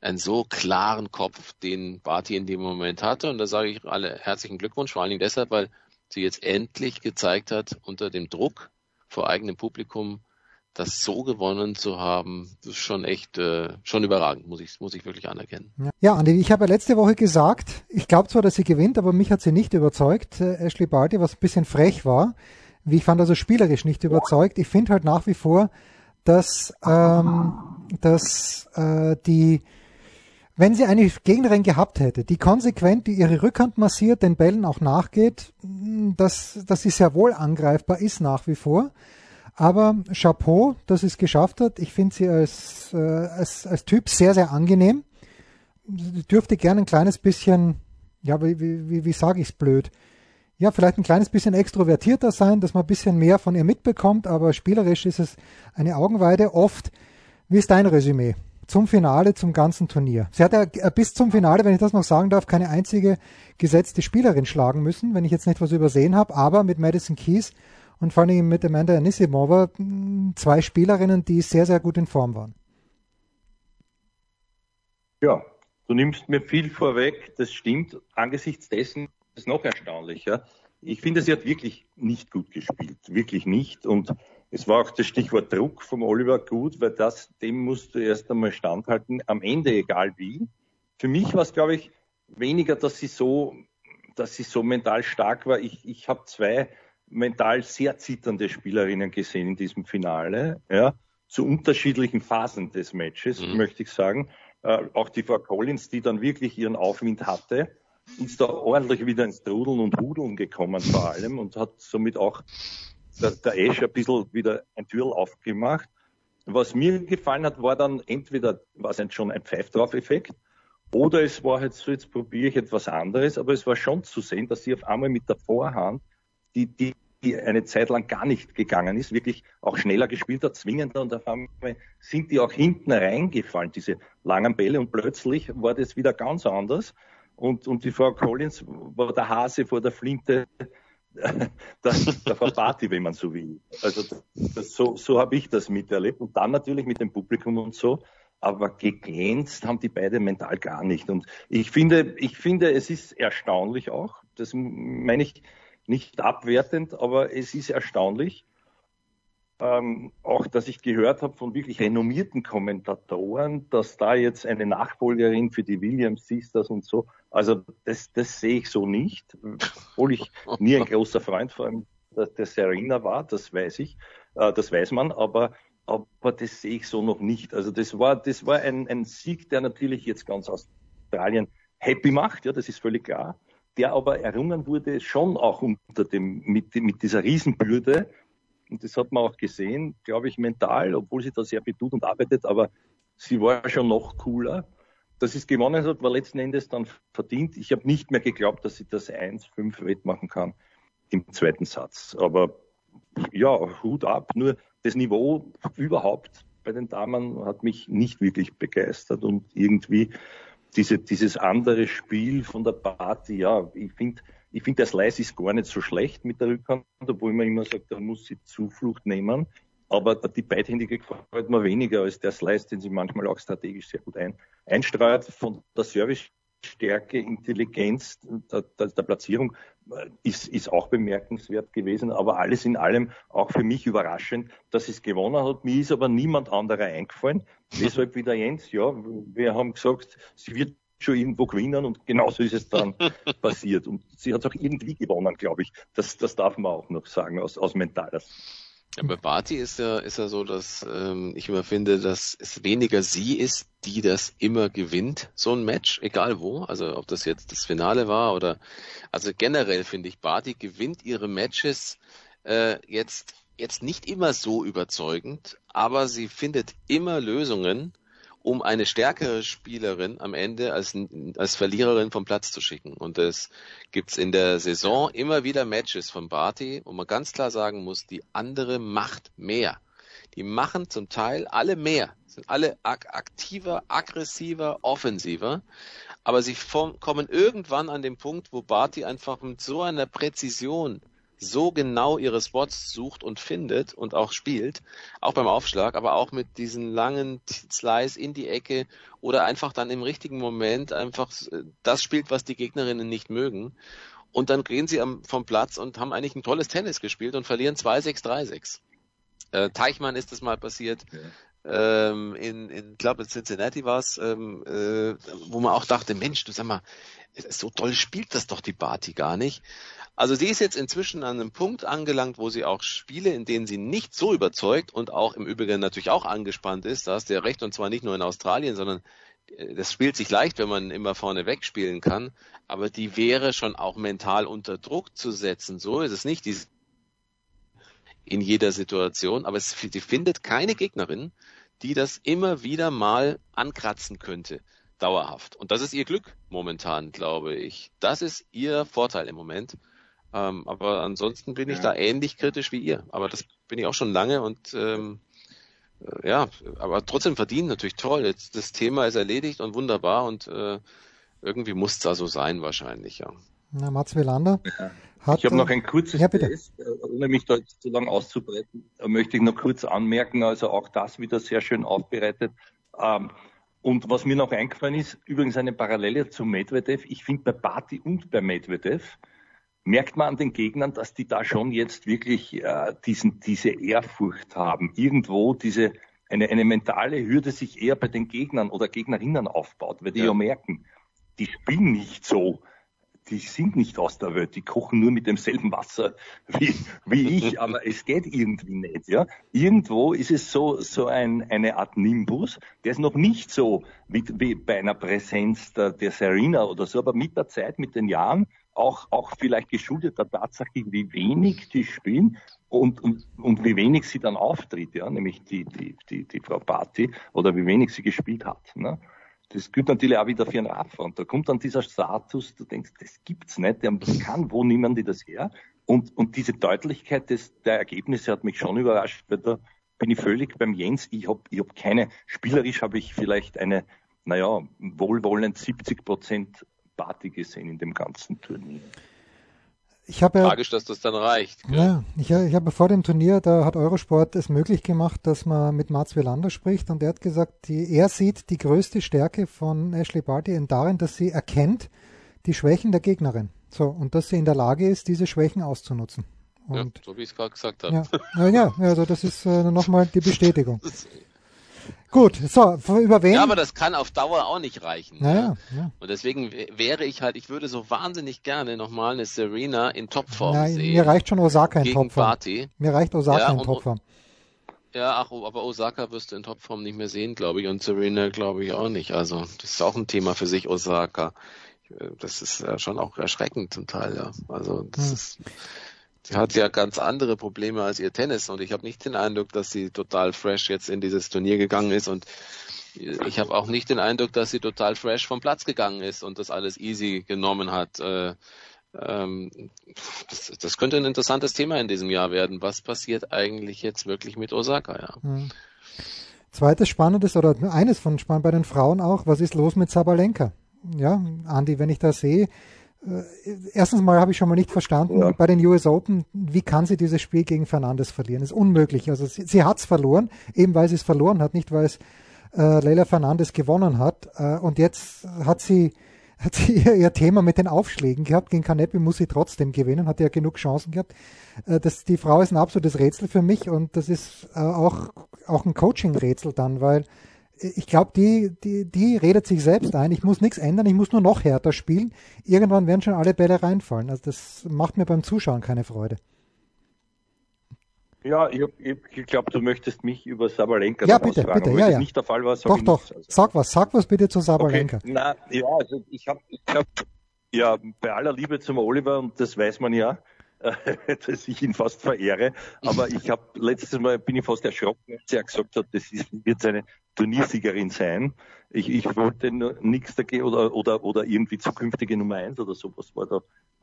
einen so klaren Kopf, den Barty in dem Moment hatte. Und da sage ich alle herzlichen Glückwunsch, vor allen Dingen deshalb, weil sie jetzt endlich gezeigt hat, unter dem Druck vor eigenem Publikum, das so gewonnen zu haben, ist schon echt, äh, schon überragend, muss ich, muss ich wirklich anerkennen. Ja, Andi, ich habe ja letzte Woche gesagt, ich glaube zwar, dass sie gewinnt, aber mich hat sie nicht überzeugt, äh, Ashley Barty, was ein bisschen frech war. Wie ich fand, also spielerisch nicht überzeugt. Ich finde halt nach wie vor, dass, ähm, dass äh, die, wenn sie eine Gegnerin gehabt hätte, die konsequent die ihre Rückhand massiert, den Bällen auch nachgeht, dass, dass sie sehr wohl angreifbar ist nach wie vor. Aber Chapeau, dass sie es geschafft hat. Ich finde sie als, äh, als, als Typ sehr, sehr angenehm. Sie dürfte gerne ein kleines bisschen, ja, wie, wie, wie sage ich es blöd, ja, vielleicht ein kleines bisschen extrovertierter sein, dass man ein bisschen mehr von ihr mitbekommt, aber spielerisch ist es eine Augenweide. Oft, wie ist dein Resümee zum Finale, zum ganzen Turnier? Sie hat ja bis zum Finale, wenn ich das noch sagen darf, keine einzige gesetzte Spielerin schlagen müssen, wenn ich jetzt nicht was übersehen habe, aber mit Madison Keys und vor allem mit Amanda Anisimova hm, zwei Spielerinnen, die sehr, sehr gut in Form waren. Ja, du nimmst mir viel vorweg, das stimmt. Angesichts dessen ist es noch erstaunlicher. Ich finde, sie hat wirklich nicht gut gespielt, wirklich nicht. Und es war auch das Stichwort Druck vom Oliver gut, weil das, dem musst du erst einmal standhalten, am Ende egal wie. Für mich war es, glaube ich, weniger, dass sie so, dass sie so mental stark war. Ich, ich habe zwei mental sehr zitternde Spielerinnen gesehen in diesem Finale, ja, zu unterschiedlichen Phasen des Matches, mhm. möchte ich sagen. Äh, auch die Frau Collins, die dann wirklich ihren Aufwind hatte, ist da ordentlich wieder ins Trudeln und Hudeln gekommen vor allem und hat somit auch der, der Ash ein bisschen wieder ein Türl aufgemacht. Was mir gefallen hat, war dann entweder, was es schon ein Pfeif-Drauf-Effekt, oder es war halt so, jetzt probiere ich etwas anderes, aber es war schon zu sehen, dass sie auf einmal mit der Vorhand die, die, die eine Zeit lang gar nicht gegangen ist, wirklich auch schneller gespielt hat, zwingender und auf einmal sind die auch hinten reingefallen, diese langen Bälle und plötzlich war das wieder ganz anders und, und die Frau Collins war der Hase vor der Flinte der, der Frau Party, wenn man so will. Also das, so, so habe ich das miterlebt und dann natürlich mit dem Publikum und so aber geglänzt haben die beide mental gar nicht. Und ich finde, ich finde, es ist erstaunlich auch, das meine ich nicht abwertend, aber es ist erstaunlich, ähm, auch dass ich gehört habe von wirklich renommierten Kommentatoren, dass da jetzt eine Nachfolgerin für die Williams Sisters und so, also das, das sehe ich so nicht, obwohl ich nie ein großer Freund von der, der Serena war, das weiß ich, äh, das weiß man, aber aber das sehe ich so noch nicht. Also das war, das war ein, ein Sieg, der natürlich jetzt ganz Australien happy macht, ja, das ist völlig klar der aber errungen wurde schon auch unter dem, mit, mit dieser Riesenbürde. Und das hat man auch gesehen, glaube ich, mental, obwohl sie da sehr viel tut und arbeitet, aber sie war schon noch cooler. Dass es gewonnen hat, war letzten Endes dann verdient. Ich habe nicht mehr geglaubt, dass sie das 1-5 wettmachen kann im zweiten Satz. Aber ja, Hut ab. Nur das Niveau überhaupt bei den Damen hat mich nicht wirklich begeistert und irgendwie diese, dieses andere Spiel von der Party, ja, ich finde, ich finde, der Slice ist gar nicht so schlecht mit der Rückhand, obwohl man immer sagt, da muss sie Zuflucht nehmen. Aber die beidhändige gefällt mir weniger als der Slice, den sie manchmal auch strategisch sehr gut ein, einstreut. Von der Service-Stärke, Intelligenz der, der, der Platzierung äh, ist, ist auch bemerkenswert gewesen. Aber alles in allem auch für mich überraschend, dass es gewonnen hat. Mir ist aber niemand anderer eingefallen. Deshalb wieder Jens, ja, wir haben gesagt, sie wird schon irgendwo gewinnen und genauso ist es dann passiert. Und sie hat auch irgendwie gewonnen, glaube ich. Das, das darf man auch noch sagen aus, aus mentaler ja, bei Barty ist ja, ist ja so, dass ähm, ich immer finde, dass es weniger sie ist, die das immer gewinnt, so ein Match, egal wo. Also ob das jetzt das Finale war oder also generell finde ich, Barty gewinnt ihre Matches äh, jetzt, jetzt nicht immer so überzeugend, aber sie findet immer Lösungen, um eine stärkere Spielerin am Ende als, als Verliererin vom Platz zu schicken. Und es gibt's in der Saison immer wieder Matches von Barty, wo man ganz klar sagen muss, die andere macht mehr. Die machen zum Teil alle mehr, sind alle aktiver, aggressiver, offensiver. Aber sie kommen irgendwann an den Punkt, wo Barty einfach mit so einer Präzision so genau ihre Spots sucht und findet und auch spielt, auch beim Aufschlag, aber auch mit diesen langen Slice in die Ecke oder einfach dann im richtigen Moment einfach das spielt, was die Gegnerinnen nicht mögen. Und dann gehen sie vom Platz und haben eigentlich ein tolles Tennis gespielt und verlieren 2-6, 3-6. Äh, Teichmann ist das mal passiert. Ja. Ähm, in, in glaube in Cincinnati war es, ähm, äh, wo man auch dachte, Mensch, du sag mal, so toll spielt das doch die Barty gar nicht. Also sie ist jetzt inzwischen an einem Punkt angelangt, wo sie auch Spiele, in denen sie nicht so überzeugt und auch im Übrigen natürlich auch angespannt ist, da hast du ja recht, und zwar nicht nur in Australien, sondern äh, das spielt sich leicht, wenn man immer vorne wegspielen kann, aber die wäre schon auch mental unter Druck zu setzen. So ist es nicht die in jeder Situation, aber sie findet keine Gegnerin, die das immer wieder mal ankratzen könnte dauerhaft. Und das ist ihr Glück momentan, glaube ich. Das ist ihr Vorteil im Moment. Ähm, aber ansonsten bin ich da ähnlich kritisch wie ihr. Aber das bin ich auch schon lange und ähm, äh, ja, aber trotzdem verdienen natürlich toll. Jetzt das Thema ist erledigt und wunderbar und äh, irgendwie muss es da so sein wahrscheinlich, ja. Na, Mats Wielander ja. hat. Ich habe noch ein kurzes ja, bitte. Test, äh, ohne mich da zu lang auszubreiten, möchte ich noch kurz anmerken, also auch das wieder sehr schön aufbereitet. Ähm, und was mir noch eingefallen ist, übrigens eine Parallele zu Medvedev. Ich finde bei Bati und bei Medvedev merkt man an den Gegnern, dass die da schon jetzt wirklich äh, diesen, diese Ehrfurcht haben. Irgendwo diese, eine, eine mentale Hürde sich eher bei den Gegnern oder Gegnerinnen aufbaut, weil die ja, ja merken, die spielen nicht so die sind nicht aus der Welt, die kochen nur mit demselben Wasser wie, wie ich, aber es geht irgendwie nicht. Ja? Irgendwo ist es so, so ein, eine Art Nimbus, der ist noch nicht so wie, wie bei einer Präsenz der, der Serena oder so, aber mit der Zeit, mit den Jahren, auch, auch vielleicht geschuldet der Tatsache, wie wenig die spielen und, und, und wie wenig sie dann auftritt, ja, nämlich die, die, die, die Frau Party oder wie wenig sie gespielt hat. Ne? Das gilt natürlich auch wieder für einen Radfahrer. Und da kommt dann dieser Status, du denkst, das gibt's nicht, der kann, wo nehmen die das her? Und, und diese Deutlichkeit des, der Ergebnisse hat mich schon überrascht, weil da bin ich völlig beim Jens. Ich habe ich hab keine, spielerisch habe ich vielleicht eine, naja, wohlwollend 70 Prozent Party gesehen in dem ganzen Turnier ich habe ja, Tragisch, dass das dann reicht. Gell? Ja, ich, ich habe vor dem Turnier, da hat Eurosport es möglich gemacht, dass man mit Mats Wielander spricht und er hat gesagt, die, er sieht die größte Stärke von Ashley Barty darin, dass sie erkennt die Schwächen der Gegnerin. So, und dass sie in der Lage ist, diese Schwächen auszunutzen. Und, ja, so wie ich es gerade gesagt habe. Ja, ja, ja, also das ist äh, nochmal die Bestätigung. Gut, so, über wen? Ja, aber das kann auf Dauer auch nicht reichen. Naja, ja. ja. Und deswegen wäre ich halt, ich würde so wahnsinnig gerne nochmal eine Serena in Topform Nein, sehen. Mir reicht schon Osaka in Topform. Party. Mir reicht Osaka ja, in Topform. Ja, ach, aber Osaka wirst du in Topform nicht mehr sehen, glaube ich, und Serena glaube ich auch nicht. Also, das ist auch ein Thema für sich, Osaka. Das ist ja schon auch erschreckend zum Teil, ja. Also, das hm. ist, Sie hat ja ganz andere Probleme als ihr Tennis und ich habe nicht den Eindruck, dass sie total fresh jetzt in dieses Turnier gegangen ist und ich habe auch nicht den Eindruck, dass sie total fresh vom Platz gegangen ist und das alles easy genommen hat. Äh, ähm, das, das, könnte ein interessantes Thema in diesem Jahr werden. Was passiert eigentlich jetzt wirklich mit Osaka? Ja. Hm. Zweites Spannendes oder eines von spannend bei den Frauen auch, was ist los mit Sabalenka? Ja, Andi, wenn ich da sehe, erstens mal habe ich schon mal nicht verstanden, ja. bei den US Open, wie kann sie dieses Spiel gegen Fernandes verlieren? Das ist unmöglich. Also sie, sie hat es verloren, eben weil sie es verloren hat, nicht weil es äh, Leila Fernandes gewonnen hat. Äh, und jetzt hat sie, hat sie ihr, ihr, Thema mit den Aufschlägen gehabt. Gegen Canepi muss sie trotzdem gewinnen, hat ja genug Chancen gehabt. Äh, das, die Frau ist ein absolutes Rätsel für mich und das ist äh, auch, auch ein Coaching-Rätsel dann, weil ich glaube, die, die, die redet sich selbst ein. Ich muss nichts ändern, ich muss nur noch härter spielen. Irgendwann werden schon alle Bälle reinfallen. Also das macht mir beim Zuschauen keine Freude. Ja, ich, ich glaube, du möchtest mich über Sabalenka Ja, bitte, fragen. bitte, ja, ja. nicht der Fall war, doch, doch. Also. Sag was, sag was bitte zu Sabalenka. Okay. Na, ja, also ich habe, ich hab, ja, bei aller Liebe zum Oliver und das weiß man ja, dass ich ihn fast verehre. Aber ich habe letztes Mal bin ich fast erschrocken, als er gesagt hat, das ist, wird seine Turniersiegerin sein. Ich, ich wollte nichts dagegen oder, oder, oder irgendwie zukünftige Nummer eins oder sowas war da.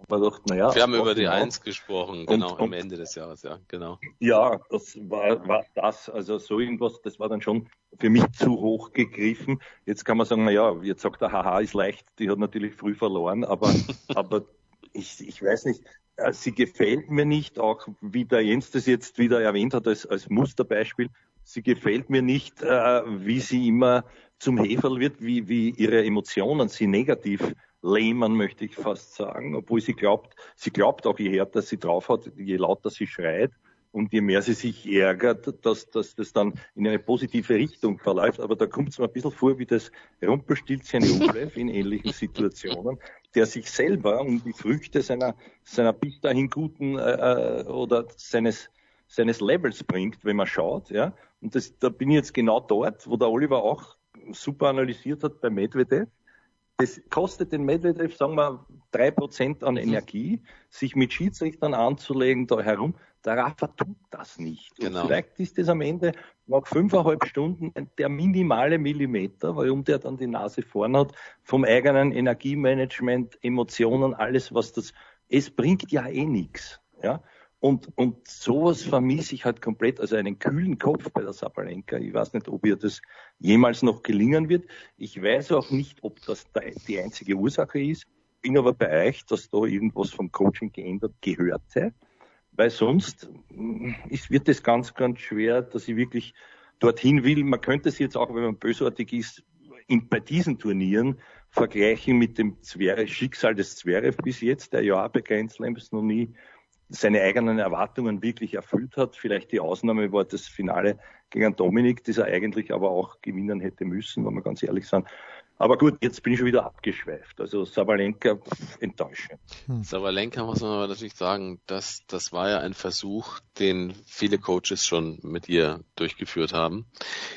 War doch, naja, Wir haben über die genau. Eins gesprochen, genau, und, am Ende des Jahres, ja, genau. Ja, das war, war das, also so irgendwas, das war dann schon für mich zu hoch gegriffen. Jetzt kann man sagen, naja, jetzt sagt er, haha, ist leicht, die hat natürlich früh verloren, aber, aber ich, ich weiß nicht, sie gefällt mir nicht, auch wie der Jens das jetzt wieder erwähnt hat als, als Musterbeispiel. Sie gefällt mir nicht, äh, wie sie immer zum Heferl wird, wie, wie ihre Emotionen sie negativ lähmen, möchte ich fast sagen, obwohl sie glaubt, sie glaubt auch, je härter sie drauf hat, je lauter sie schreit, Und je mehr sie sich ärgert, dass, dass das dann in eine positive Richtung verläuft. Aber da kommt es mir ein bisschen vor wie das Rumpelstilzchen in ähnlichen Situationen, der sich selber um die Früchte seiner, seiner bis dahin guten äh, äh, oder seines, seines Levels bringt, wenn man schaut. Ja? Und das, da bin ich jetzt genau dort, wo der Oliver auch super analysiert hat bei Medvedev das kostet den Medvedev, sagen wir, drei Prozent an mhm. Energie, sich mit Schiedsrichtern anzulegen da herum. Der Rafa tut das nicht. Genau. Vielleicht ist das am Ende nach fünfeinhalb Stunden der minimale Millimeter, warum der dann die Nase vorn hat, vom eigenen Energiemanagement, Emotionen, alles, was das, es bringt ja eh nichts. Ja? Und, und sowas vermisse ich halt komplett, also einen kühlen Kopf bei der Sabalenka. Ich weiß nicht, ob ihr das jemals noch gelingen wird. Ich weiß auch nicht, ob das die einzige Ursache ist. Bin aber bei euch, dass da irgendwas vom Coaching geändert gehörte, weil sonst mm, ist, wird es ganz, ganz schwer, dass ich wirklich dorthin will. Man könnte es jetzt auch, wenn man bösartig ist, in, bei diesen Turnieren vergleichen mit dem Zverev, Schicksal des Zverev bis jetzt, der ja auch bei Grand Slams noch nie seine eigenen Erwartungen wirklich erfüllt hat. Vielleicht die Ausnahme war das Finale gegen Dominik, das er eigentlich aber auch gewinnen hätte müssen, wenn wir ganz ehrlich sind. Aber gut, jetzt bin ich schon wieder abgeschweift. Also Sabalenka enttäuschend. Hm. Sabalenka muss man aber natürlich sagen, dass das war ja ein Versuch, den viele Coaches schon mit ihr durchgeführt haben,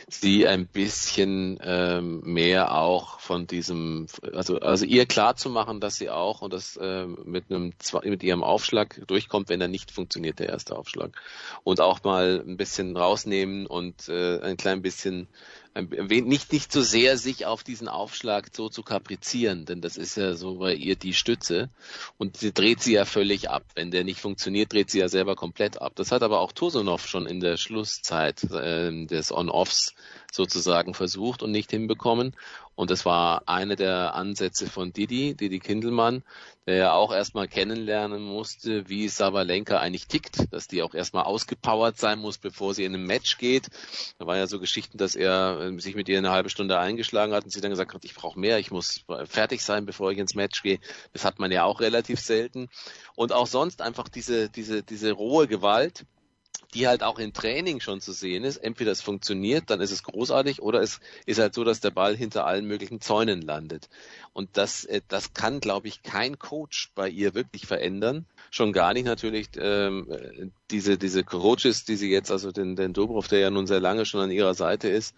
sie ein bisschen ähm, mehr auch von diesem, also also ihr klar zu machen, dass sie auch und das äh, mit einem mit ihrem Aufschlag durchkommt, wenn er nicht funktioniert, der erste Aufschlag und auch mal ein bisschen rausnehmen und äh, ein klein bisschen nicht, nicht so sehr sich auf diesen Aufschlag so zu kaprizieren, denn das ist ja so bei ihr die Stütze und sie dreht sie ja völlig ab. Wenn der nicht funktioniert, dreht sie ja selber komplett ab. Das hat aber auch Tosunov schon in der Schlusszeit äh, des On-Offs sozusagen versucht und nicht hinbekommen. Und das war eine der Ansätze von Didi, Didi Kindelmann, der ja auch erstmal kennenlernen musste, wie Sabalenka eigentlich tickt, dass die auch erstmal ausgepowert sein muss, bevor sie in ein Match geht. Da war ja so Geschichten, dass er äh, sich mit ihr eine halbe Stunde eingeschlagen hat und sie dann gesagt hat, ich brauche mehr, ich muss fertig sein, bevor ich ins Match gehe. Das hat man ja auch relativ selten. Und auch sonst einfach diese, diese, diese rohe Gewalt, die halt auch im Training schon zu sehen ist. Entweder es funktioniert, dann ist es großartig, oder es ist halt so, dass der Ball hinter allen möglichen Zäunen landet. Und das, äh, das kann, glaube ich, kein Coach bei ihr wirklich verändern. Schon gar nicht natürlich ähm, diese, diese Coaches, die sie jetzt, also den, den Dobrov, der ja nun sehr lange schon an ihrer Seite ist,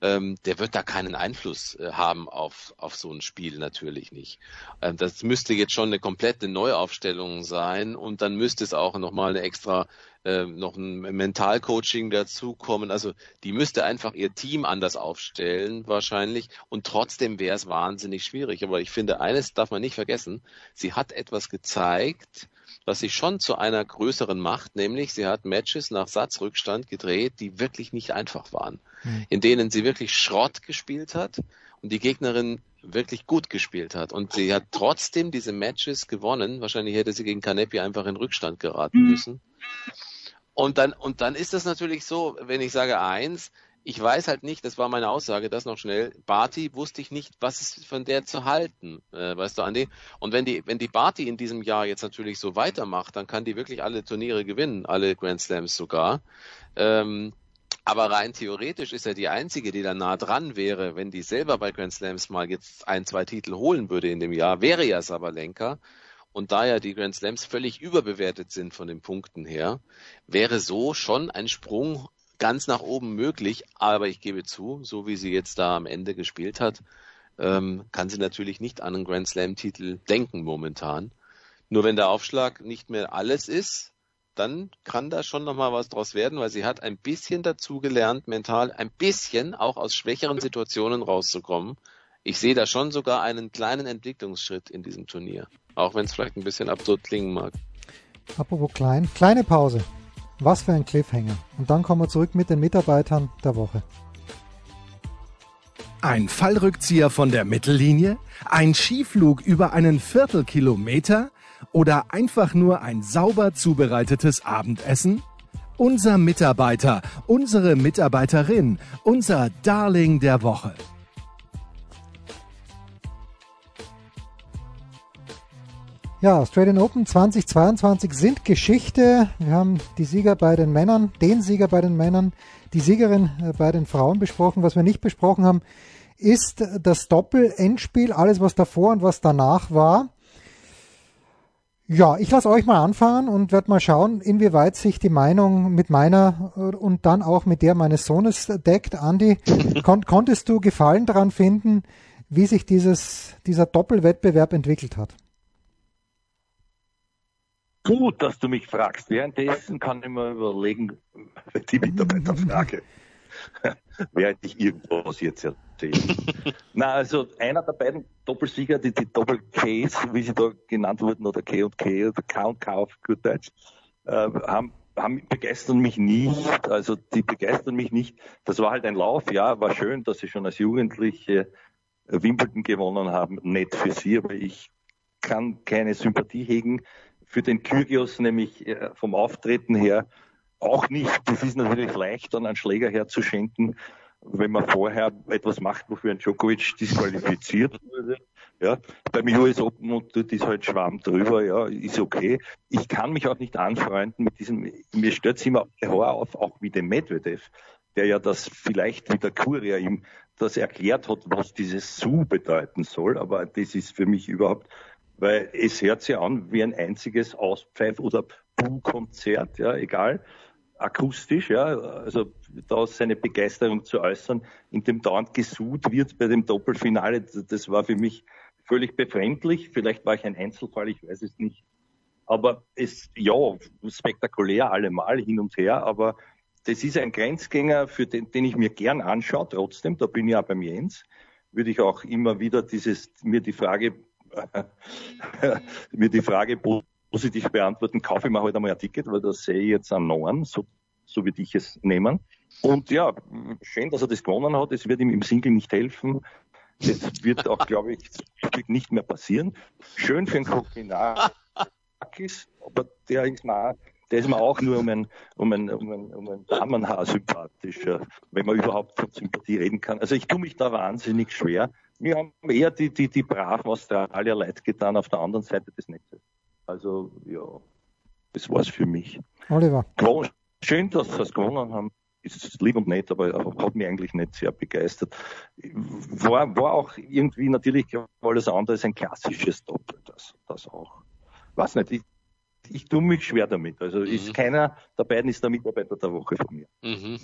ähm, der wird da keinen Einfluss äh, haben auf, auf so ein Spiel natürlich nicht. Ähm, das müsste jetzt schon eine komplette Neuaufstellung sein und dann müsste es auch nochmal eine extra äh, noch ein Mentalcoaching dazukommen. Also die müsste einfach ihr Team anders aufstellen wahrscheinlich und trotzdem wäre es wahnsinnig schwierig. Aber ich finde, eines darf man nicht vergessen, sie hat etwas gezeigt, was sie schon zu einer größeren macht, nämlich sie hat Matches nach Satzrückstand gedreht, die wirklich nicht einfach waren, mhm. in denen sie wirklich Schrott gespielt hat und die Gegnerin wirklich gut gespielt hat. Und sie hat trotzdem diese Matches gewonnen. Wahrscheinlich hätte sie gegen Canepi einfach in Rückstand geraten mhm. Und dann, und dann ist das natürlich so, wenn ich sage eins, ich weiß halt nicht, das war meine Aussage, das noch schnell. Barty wusste ich nicht, was ist von der zu halten, äh, weißt du, Andi? Und wenn die, wenn die Barty in diesem Jahr jetzt natürlich so weitermacht, dann kann die wirklich alle Turniere gewinnen, alle Grand Slams sogar. Ähm, aber rein theoretisch ist er die einzige, die da nah dran wäre, wenn die selber bei Grand Slams mal jetzt ein, zwei Titel holen würde in dem Jahr, wäre ja Sabalenka. Und da ja die Grand Slams völlig überbewertet sind von den Punkten her, wäre so schon ein Sprung ganz nach oben möglich. Aber ich gebe zu, so wie sie jetzt da am Ende gespielt hat, ähm, kann sie natürlich nicht an einen Grand Slam Titel denken momentan. Nur wenn der Aufschlag nicht mehr alles ist, dann kann da schon nochmal was draus werden, weil sie hat ein bisschen dazu gelernt, mental ein bisschen auch aus schwächeren Situationen rauszukommen. Ich sehe da schon sogar einen kleinen Entwicklungsschritt in diesem Turnier. Auch wenn es vielleicht ein bisschen absurd klingen mag. Apropos klein, kleine Pause. Was für ein Cliffhanger. Und dann kommen wir zurück mit den Mitarbeitern der Woche. Ein Fallrückzieher von der Mittellinie? Ein Skiflug über einen Viertelkilometer? Oder einfach nur ein sauber zubereitetes Abendessen? Unser Mitarbeiter, unsere Mitarbeiterin, unser Darling der Woche. Ja, Australian Open 2022 sind Geschichte. Wir haben die Sieger bei den Männern, den Sieger bei den Männern, die Siegerin äh, bei den Frauen besprochen. Was wir nicht besprochen haben, ist das Doppel-Endspiel, alles was davor und was danach war. Ja, ich lasse euch mal anfangen und werde mal schauen, inwieweit sich die Meinung mit meiner äh, und dann auch mit der meines Sohnes deckt. Andi, kon konntest du Gefallen daran finden, wie sich dieses, dieser Doppelwettbewerb entwickelt hat? Gut, dass du mich fragst. Währenddessen kann ich mir überlegen, die Mitarbeiterfrage, während ich irgendwas jetzt erzähle. Na, also einer der beiden Doppelsieger, die, die Doppel-Ks, wie sie da genannt wurden, oder K und K, oder K und K auf gut Deutsch, äh, haben, haben, begeistern mich nicht. Also die begeistern mich nicht. Das war halt ein Lauf, ja, war schön, dass sie schon als Jugendliche Wimbledon gewonnen haben. Nett für sie, aber ich kann keine Sympathie hegen für den Kyrgios nämlich äh, vom Auftreten her auch nicht. Das ist natürlich leicht, dann einen Schläger herzuschenken, wenn man vorher etwas macht, wofür ein Djokovic disqualifiziert wurde. Ja, beim US Open und dort ist halt Schwamm drüber, ja, ist okay. Ich kann mich auch nicht anfreunden mit diesem, mir stört es immer Horror auf, auch wie dem Medvedev, der ja das vielleicht mit der Kuria ihm das erklärt hat, was dieses Su bedeuten soll, aber das ist für mich überhaupt weil es hört sich an wie ein einziges Auspfeif- oder Buh-Konzert, ja, egal, akustisch, ja, also da seine Begeisterung zu äußern, in dem dauernd gesucht wird bei dem Doppelfinale, das war für mich völlig befremdlich. Vielleicht war ich ein Einzelfall, ich weiß es nicht. Aber es, ja, spektakulär allemal hin und her, aber das ist ein Grenzgänger, für den, den ich mir gern anschaue, trotzdem, da bin ich auch beim Jens, würde ich auch immer wieder dieses, mir die Frage mir die Frage positiv beantworten, kaufe ich mir heute halt einmal ein Ticket, weil das sehe ich jetzt am Neuen, so, so würde ich es nehmen. Und ja, schön, dass er das gewonnen hat. Es wird ihm im Single nicht helfen. Das wird auch, glaube ich, nicht mehr passieren. Schön für einen Kokinakis, aber der ist mir, der ist mir auch nur um ein, um ein, um ein, um ein Damenhaar sympathischer, wenn man überhaupt von Sympathie reden kann. Also ich tue mich da wahnsinnig schwer. Wir haben eher die, die, die braven Australier leid getan auf der anderen Seite des Netzes. Also, ja, das war's für mich. Oliver. Schön, dass sie es gewonnen haben. Ist lieb und nett, aber hat mich eigentlich nicht sehr begeistert. War, war auch irgendwie natürlich alles andere ist ein klassisches Doppel, das, das auch. Weiß nicht, ich, ich tue mich schwer damit. Also mhm. ist keiner der beiden ist der Mitarbeiter der Woche von mir. Mhm.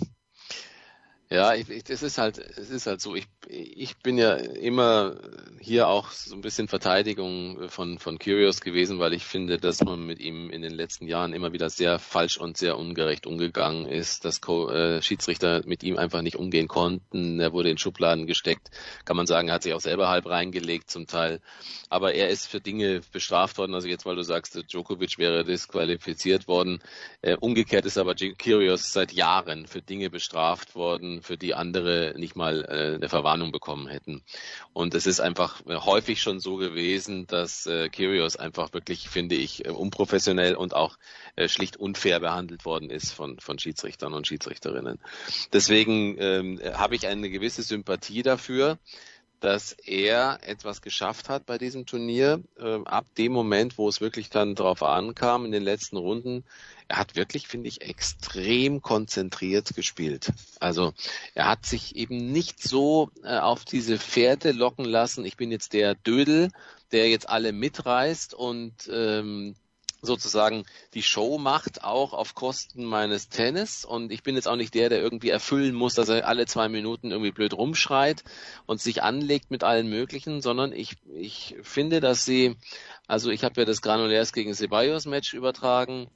Ja, ich, ich, das ist halt, es ist halt so. Ich, ich bin ja immer hier auch so ein bisschen Verteidigung von von Curious gewesen, weil ich finde, dass man mit ihm in den letzten Jahren immer wieder sehr falsch und sehr ungerecht umgegangen ist, dass Co äh, Schiedsrichter mit ihm einfach nicht umgehen konnten. Er wurde in Schubladen gesteckt, kann man sagen, er hat sich auch selber halb reingelegt zum Teil. Aber er ist für Dinge bestraft worden. Also jetzt, weil du sagst, Djokovic wäre disqualifiziert worden. Äh, umgekehrt ist aber Curious seit Jahren für Dinge bestraft worden für die andere nicht mal äh, eine Verwarnung bekommen hätten. Und es ist einfach äh, häufig schon so gewesen, dass äh, Kyrgios einfach wirklich, finde ich, äh, unprofessionell und auch äh, schlicht unfair behandelt worden ist von, von Schiedsrichtern und Schiedsrichterinnen. Deswegen ähm, habe ich eine gewisse Sympathie dafür dass er etwas geschafft hat bei diesem Turnier. Äh, ab dem Moment, wo es wirklich dann darauf ankam, in den letzten Runden, er hat wirklich, finde ich, extrem konzentriert gespielt. Also er hat sich eben nicht so äh, auf diese Pferde locken lassen. Ich bin jetzt der Dödel, der jetzt alle mitreißt und ähm, sozusagen die Show macht, auch auf Kosten meines Tennis. Und ich bin jetzt auch nicht der, der irgendwie erfüllen muss, dass er alle zwei Minuten irgendwie blöd rumschreit und sich anlegt mit allen möglichen, sondern ich, ich finde, dass sie, also ich habe ja das Granulärs gegen Ceballos Match übertragen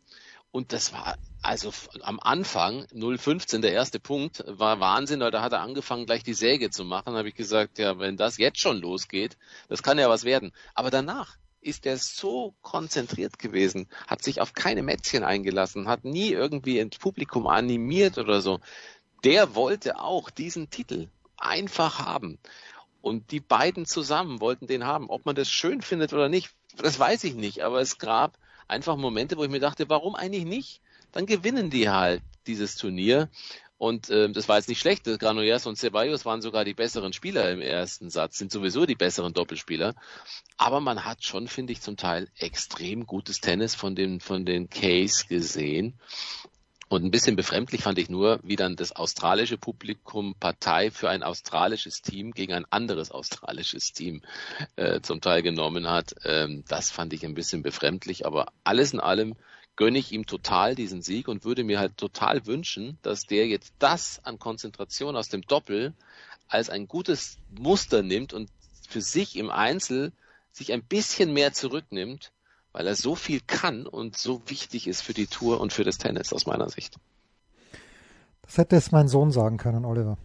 und das war also am Anfang 015 der erste Punkt war Wahnsinn, weil da hat er angefangen gleich die Säge zu machen. Da habe ich gesagt, ja, wenn das jetzt schon losgeht, das kann ja was werden. Aber danach ist er so konzentriert gewesen, hat sich auf keine Mätzchen eingelassen, hat nie irgendwie ins Publikum animiert oder so. Der wollte auch diesen Titel einfach haben. Und die beiden zusammen wollten den haben. Ob man das schön findet oder nicht, das weiß ich nicht. Aber es gab einfach Momente, wo ich mir dachte, warum eigentlich nicht? Dann gewinnen die halt dieses Turnier. Und äh, das war jetzt nicht schlecht. Granollers und Ceballos waren sogar die besseren Spieler im ersten Satz, sind sowieso die besseren Doppelspieler. Aber man hat schon, finde ich, zum Teil extrem gutes Tennis von den, von den Case gesehen. Und ein bisschen befremdlich fand ich nur, wie dann das australische Publikum Partei für ein australisches Team gegen ein anderes australisches Team äh, zum Teil genommen hat. Ähm, das fand ich ein bisschen befremdlich, aber alles in allem gönne ich ihm total diesen Sieg und würde mir halt total wünschen, dass der jetzt das an Konzentration aus dem Doppel als ein gutes Muster nimmt und für sich im Einzel sich ein bisschen mehr zurücknimmt, weil er so viel kann und so wichtig ist für die Tour und für das Tennis aus meiner Sicht. Das hätte es mein Sohn sagen können, Oliver.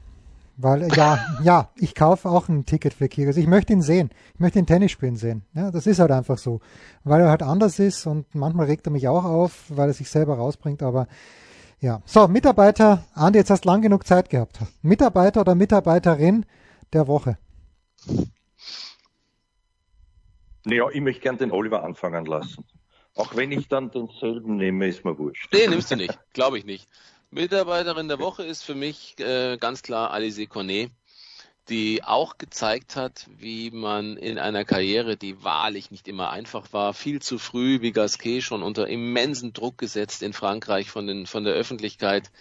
Weil, ja, ja, ich kaufe auch ein Ticket für Kyrgios. Ich möchte ihn sehen. Ich möchte ihn Tennis spielen sehen. Ja, das ist halt einfach so. Weil er halt anders ist und manchmal regt er mich auch auf, weil er sich selber rausbringt, aber ja. So, Mitarbeiter, Andi, jetzt hast du lang genug Zeit gehabt. Mitarbeiter oder Mitarbeiterin der Woche? Naja, ich möchte gern den Oliver anfangen lassen. Auch wenn ich dann denselben nehme, ist mir wurscht. Nee, nimmst du nicht. Glaube ich nicht. Mitarbeiterin der Woche ist für mich äh, ganz klar Alice Cornet, die auch gezeigt hat, wie man in einer Karriere, die wahrlich nicht immer einfach war, viel zu früh wie Gasquet schon unter immensen Druck gesetzt in Frankreich von, den, von der Öffentlichkeit,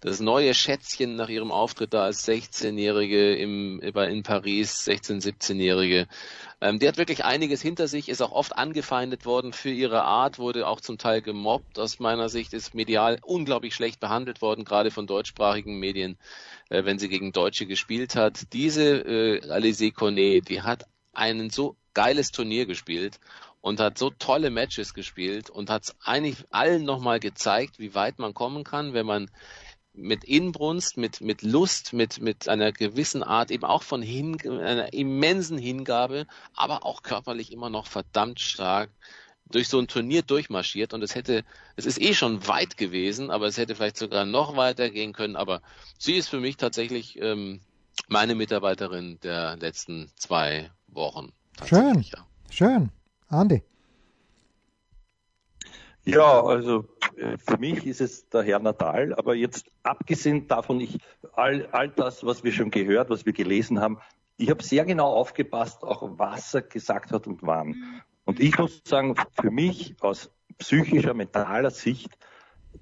das neue Schätzchen nach ihrem Auftritt da als 16-Jährige im, in Paris, 16-, 17-Jährige. Ähm, die hat wirklich einiges hinter sich, ist auch oft angefeindet worden für ihre Art, wurde auch zum Teil gemobbt. Aus meiner Sicht ist medial unglaublich schlecht behandelt worden, gerade von deutschsprachigen Medien, äh, wenn sie gegen Deutsche gespielt hat. Diese äh, Alizé Cornet, die hat einen so geiles Turnier gespielt und hat so tolle Matches gespielt und hat eigentlich allen nochmal gezeigt, wie weit man kommen kann, wenn man mit Inbrunst, mit, mit Lust, mit, mit einer gewissen Art eben auch von Hin, einer immensen Hingabe, aber auch körperlich immer noch verdammt stark durch so ein Turnier durchmarschiert und es hätte, es ist eh schon weit gewesen, aber es hätte vielleicht sogar noch weiter gehen können, aber sie ist für mich tatsächlich ähm, meine Mitarbeiterin der letzten zwei Wochen. Schön, ja. schön. Andi. Ja, also äh, für mich ist es der Herr Natal, aber jetzt abgesehen davon, ich all, all das, was wir schon gehört, was wir gelesen haben, ich habe sehr genau aufgepasst, auch was er gesagt hat und wann. Und ich muss sagen, für mich aus psychischer, mentaler Sicht,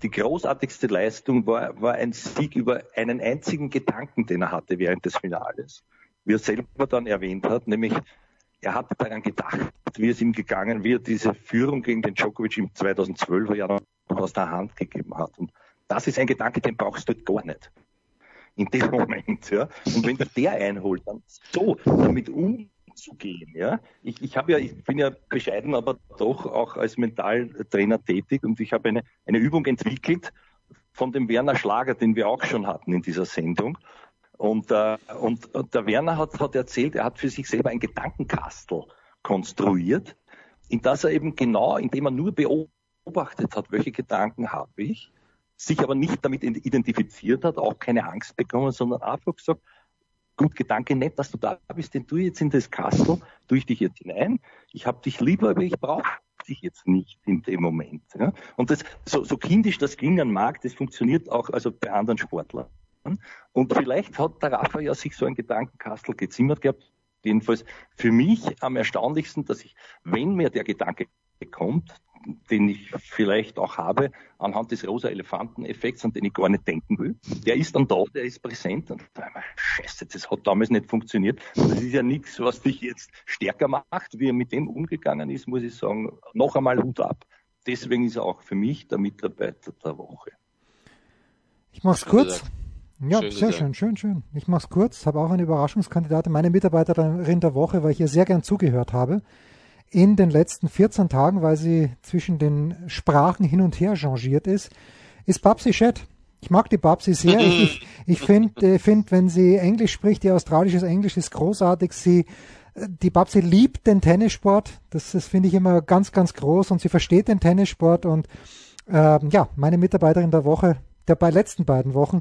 die großartigste Leistung war, war ein Sieg über einen einzigen Gedanken, den er hatte während des Finales. Wie er selber dann erwähnt hat, nämlich er hat daran gedacht, wie es ihm gegangen wird, diese Führung gegen den Djokovic im 2012er Jahr noch aus der Hand gegeben hat. Und das ist ein Gedanke, den brauchst du gar nicht. In dem Moment, ja. Und wenn der einholt, dann so damit umzugehen, ja. Ich, ich ja, ich bin ja bescheiden, aber doch auch als Mentaltrainer tätig und ich habe eine, eine Übung entwickelt von dem Werner Schlager, den wir auch schon hatten in dieser Sendung. Und, äh, und, und der Werner hat, hat erzählt, er hat für sich selber ein Gedankenkastel konstruiert, in das er eben genau, indem er nur beobachtet hat, welche Gedanken habe ich, sich aber nicht damit identifiziert hat, auch keine Angst bekommen, sondern einfach gesagt, gut, Gedanke nett, dass du da bist, denn du jetzt in das Kastel, tue ich dich jetzt hinein, ich habe dich lieber, aber ich brauche dich jetzt nicht in dem Moment. Ja? Und das, so, so kindisch das klingen mag, das funktioniert auch also bei anderen Sportlern. Und vielleicht hat der Rafa ja sich so ein Gedankenkastel gezimmert gehabt. Jedenfalls für mich am erstaunlichsten, dass ich, wenn mir der Gedanke kommt, den ich vielleicht auch habe, anhand des rosa Elefanten-Effekts, an den ich gar nicht denken will. Der ist dann da, der ist präsent und da scheiße, das hat damals nicht funktioniert. Das ist ja nichts, was dich jetzt stärker macht. Wie er mit dem umgegangen ist, muss ich sagen, noch einmal Hut ab. Deswegen ist er auch für mich der Mitarbeiter der Woche. Ich mach's kurz. Ja, schön sehr schön, schön, schön. Ich mache es kurz, habe auch eine Überraschungskandidatin, meine Mitarbeiterin der Woche, weil ich ihr sehr gern zugehört habe in den letzten 14 Tagen, weil sie zwischen den Sprachen hin und her changiert ist, ist Babsi Chet. Ich mag die Babsi sehr. Ich, ich finde, find, wenn sie Englisch spricht, ihr australisches Englisch ist großartig. Sie, die Babsi liebt den Tennissport. Das, das finde ich immer ganz, ganz groß und sie versteht den Tennissport und ähm, ja, meine Mitarbeiterin der Woche, der bei letzten beiden Wochen,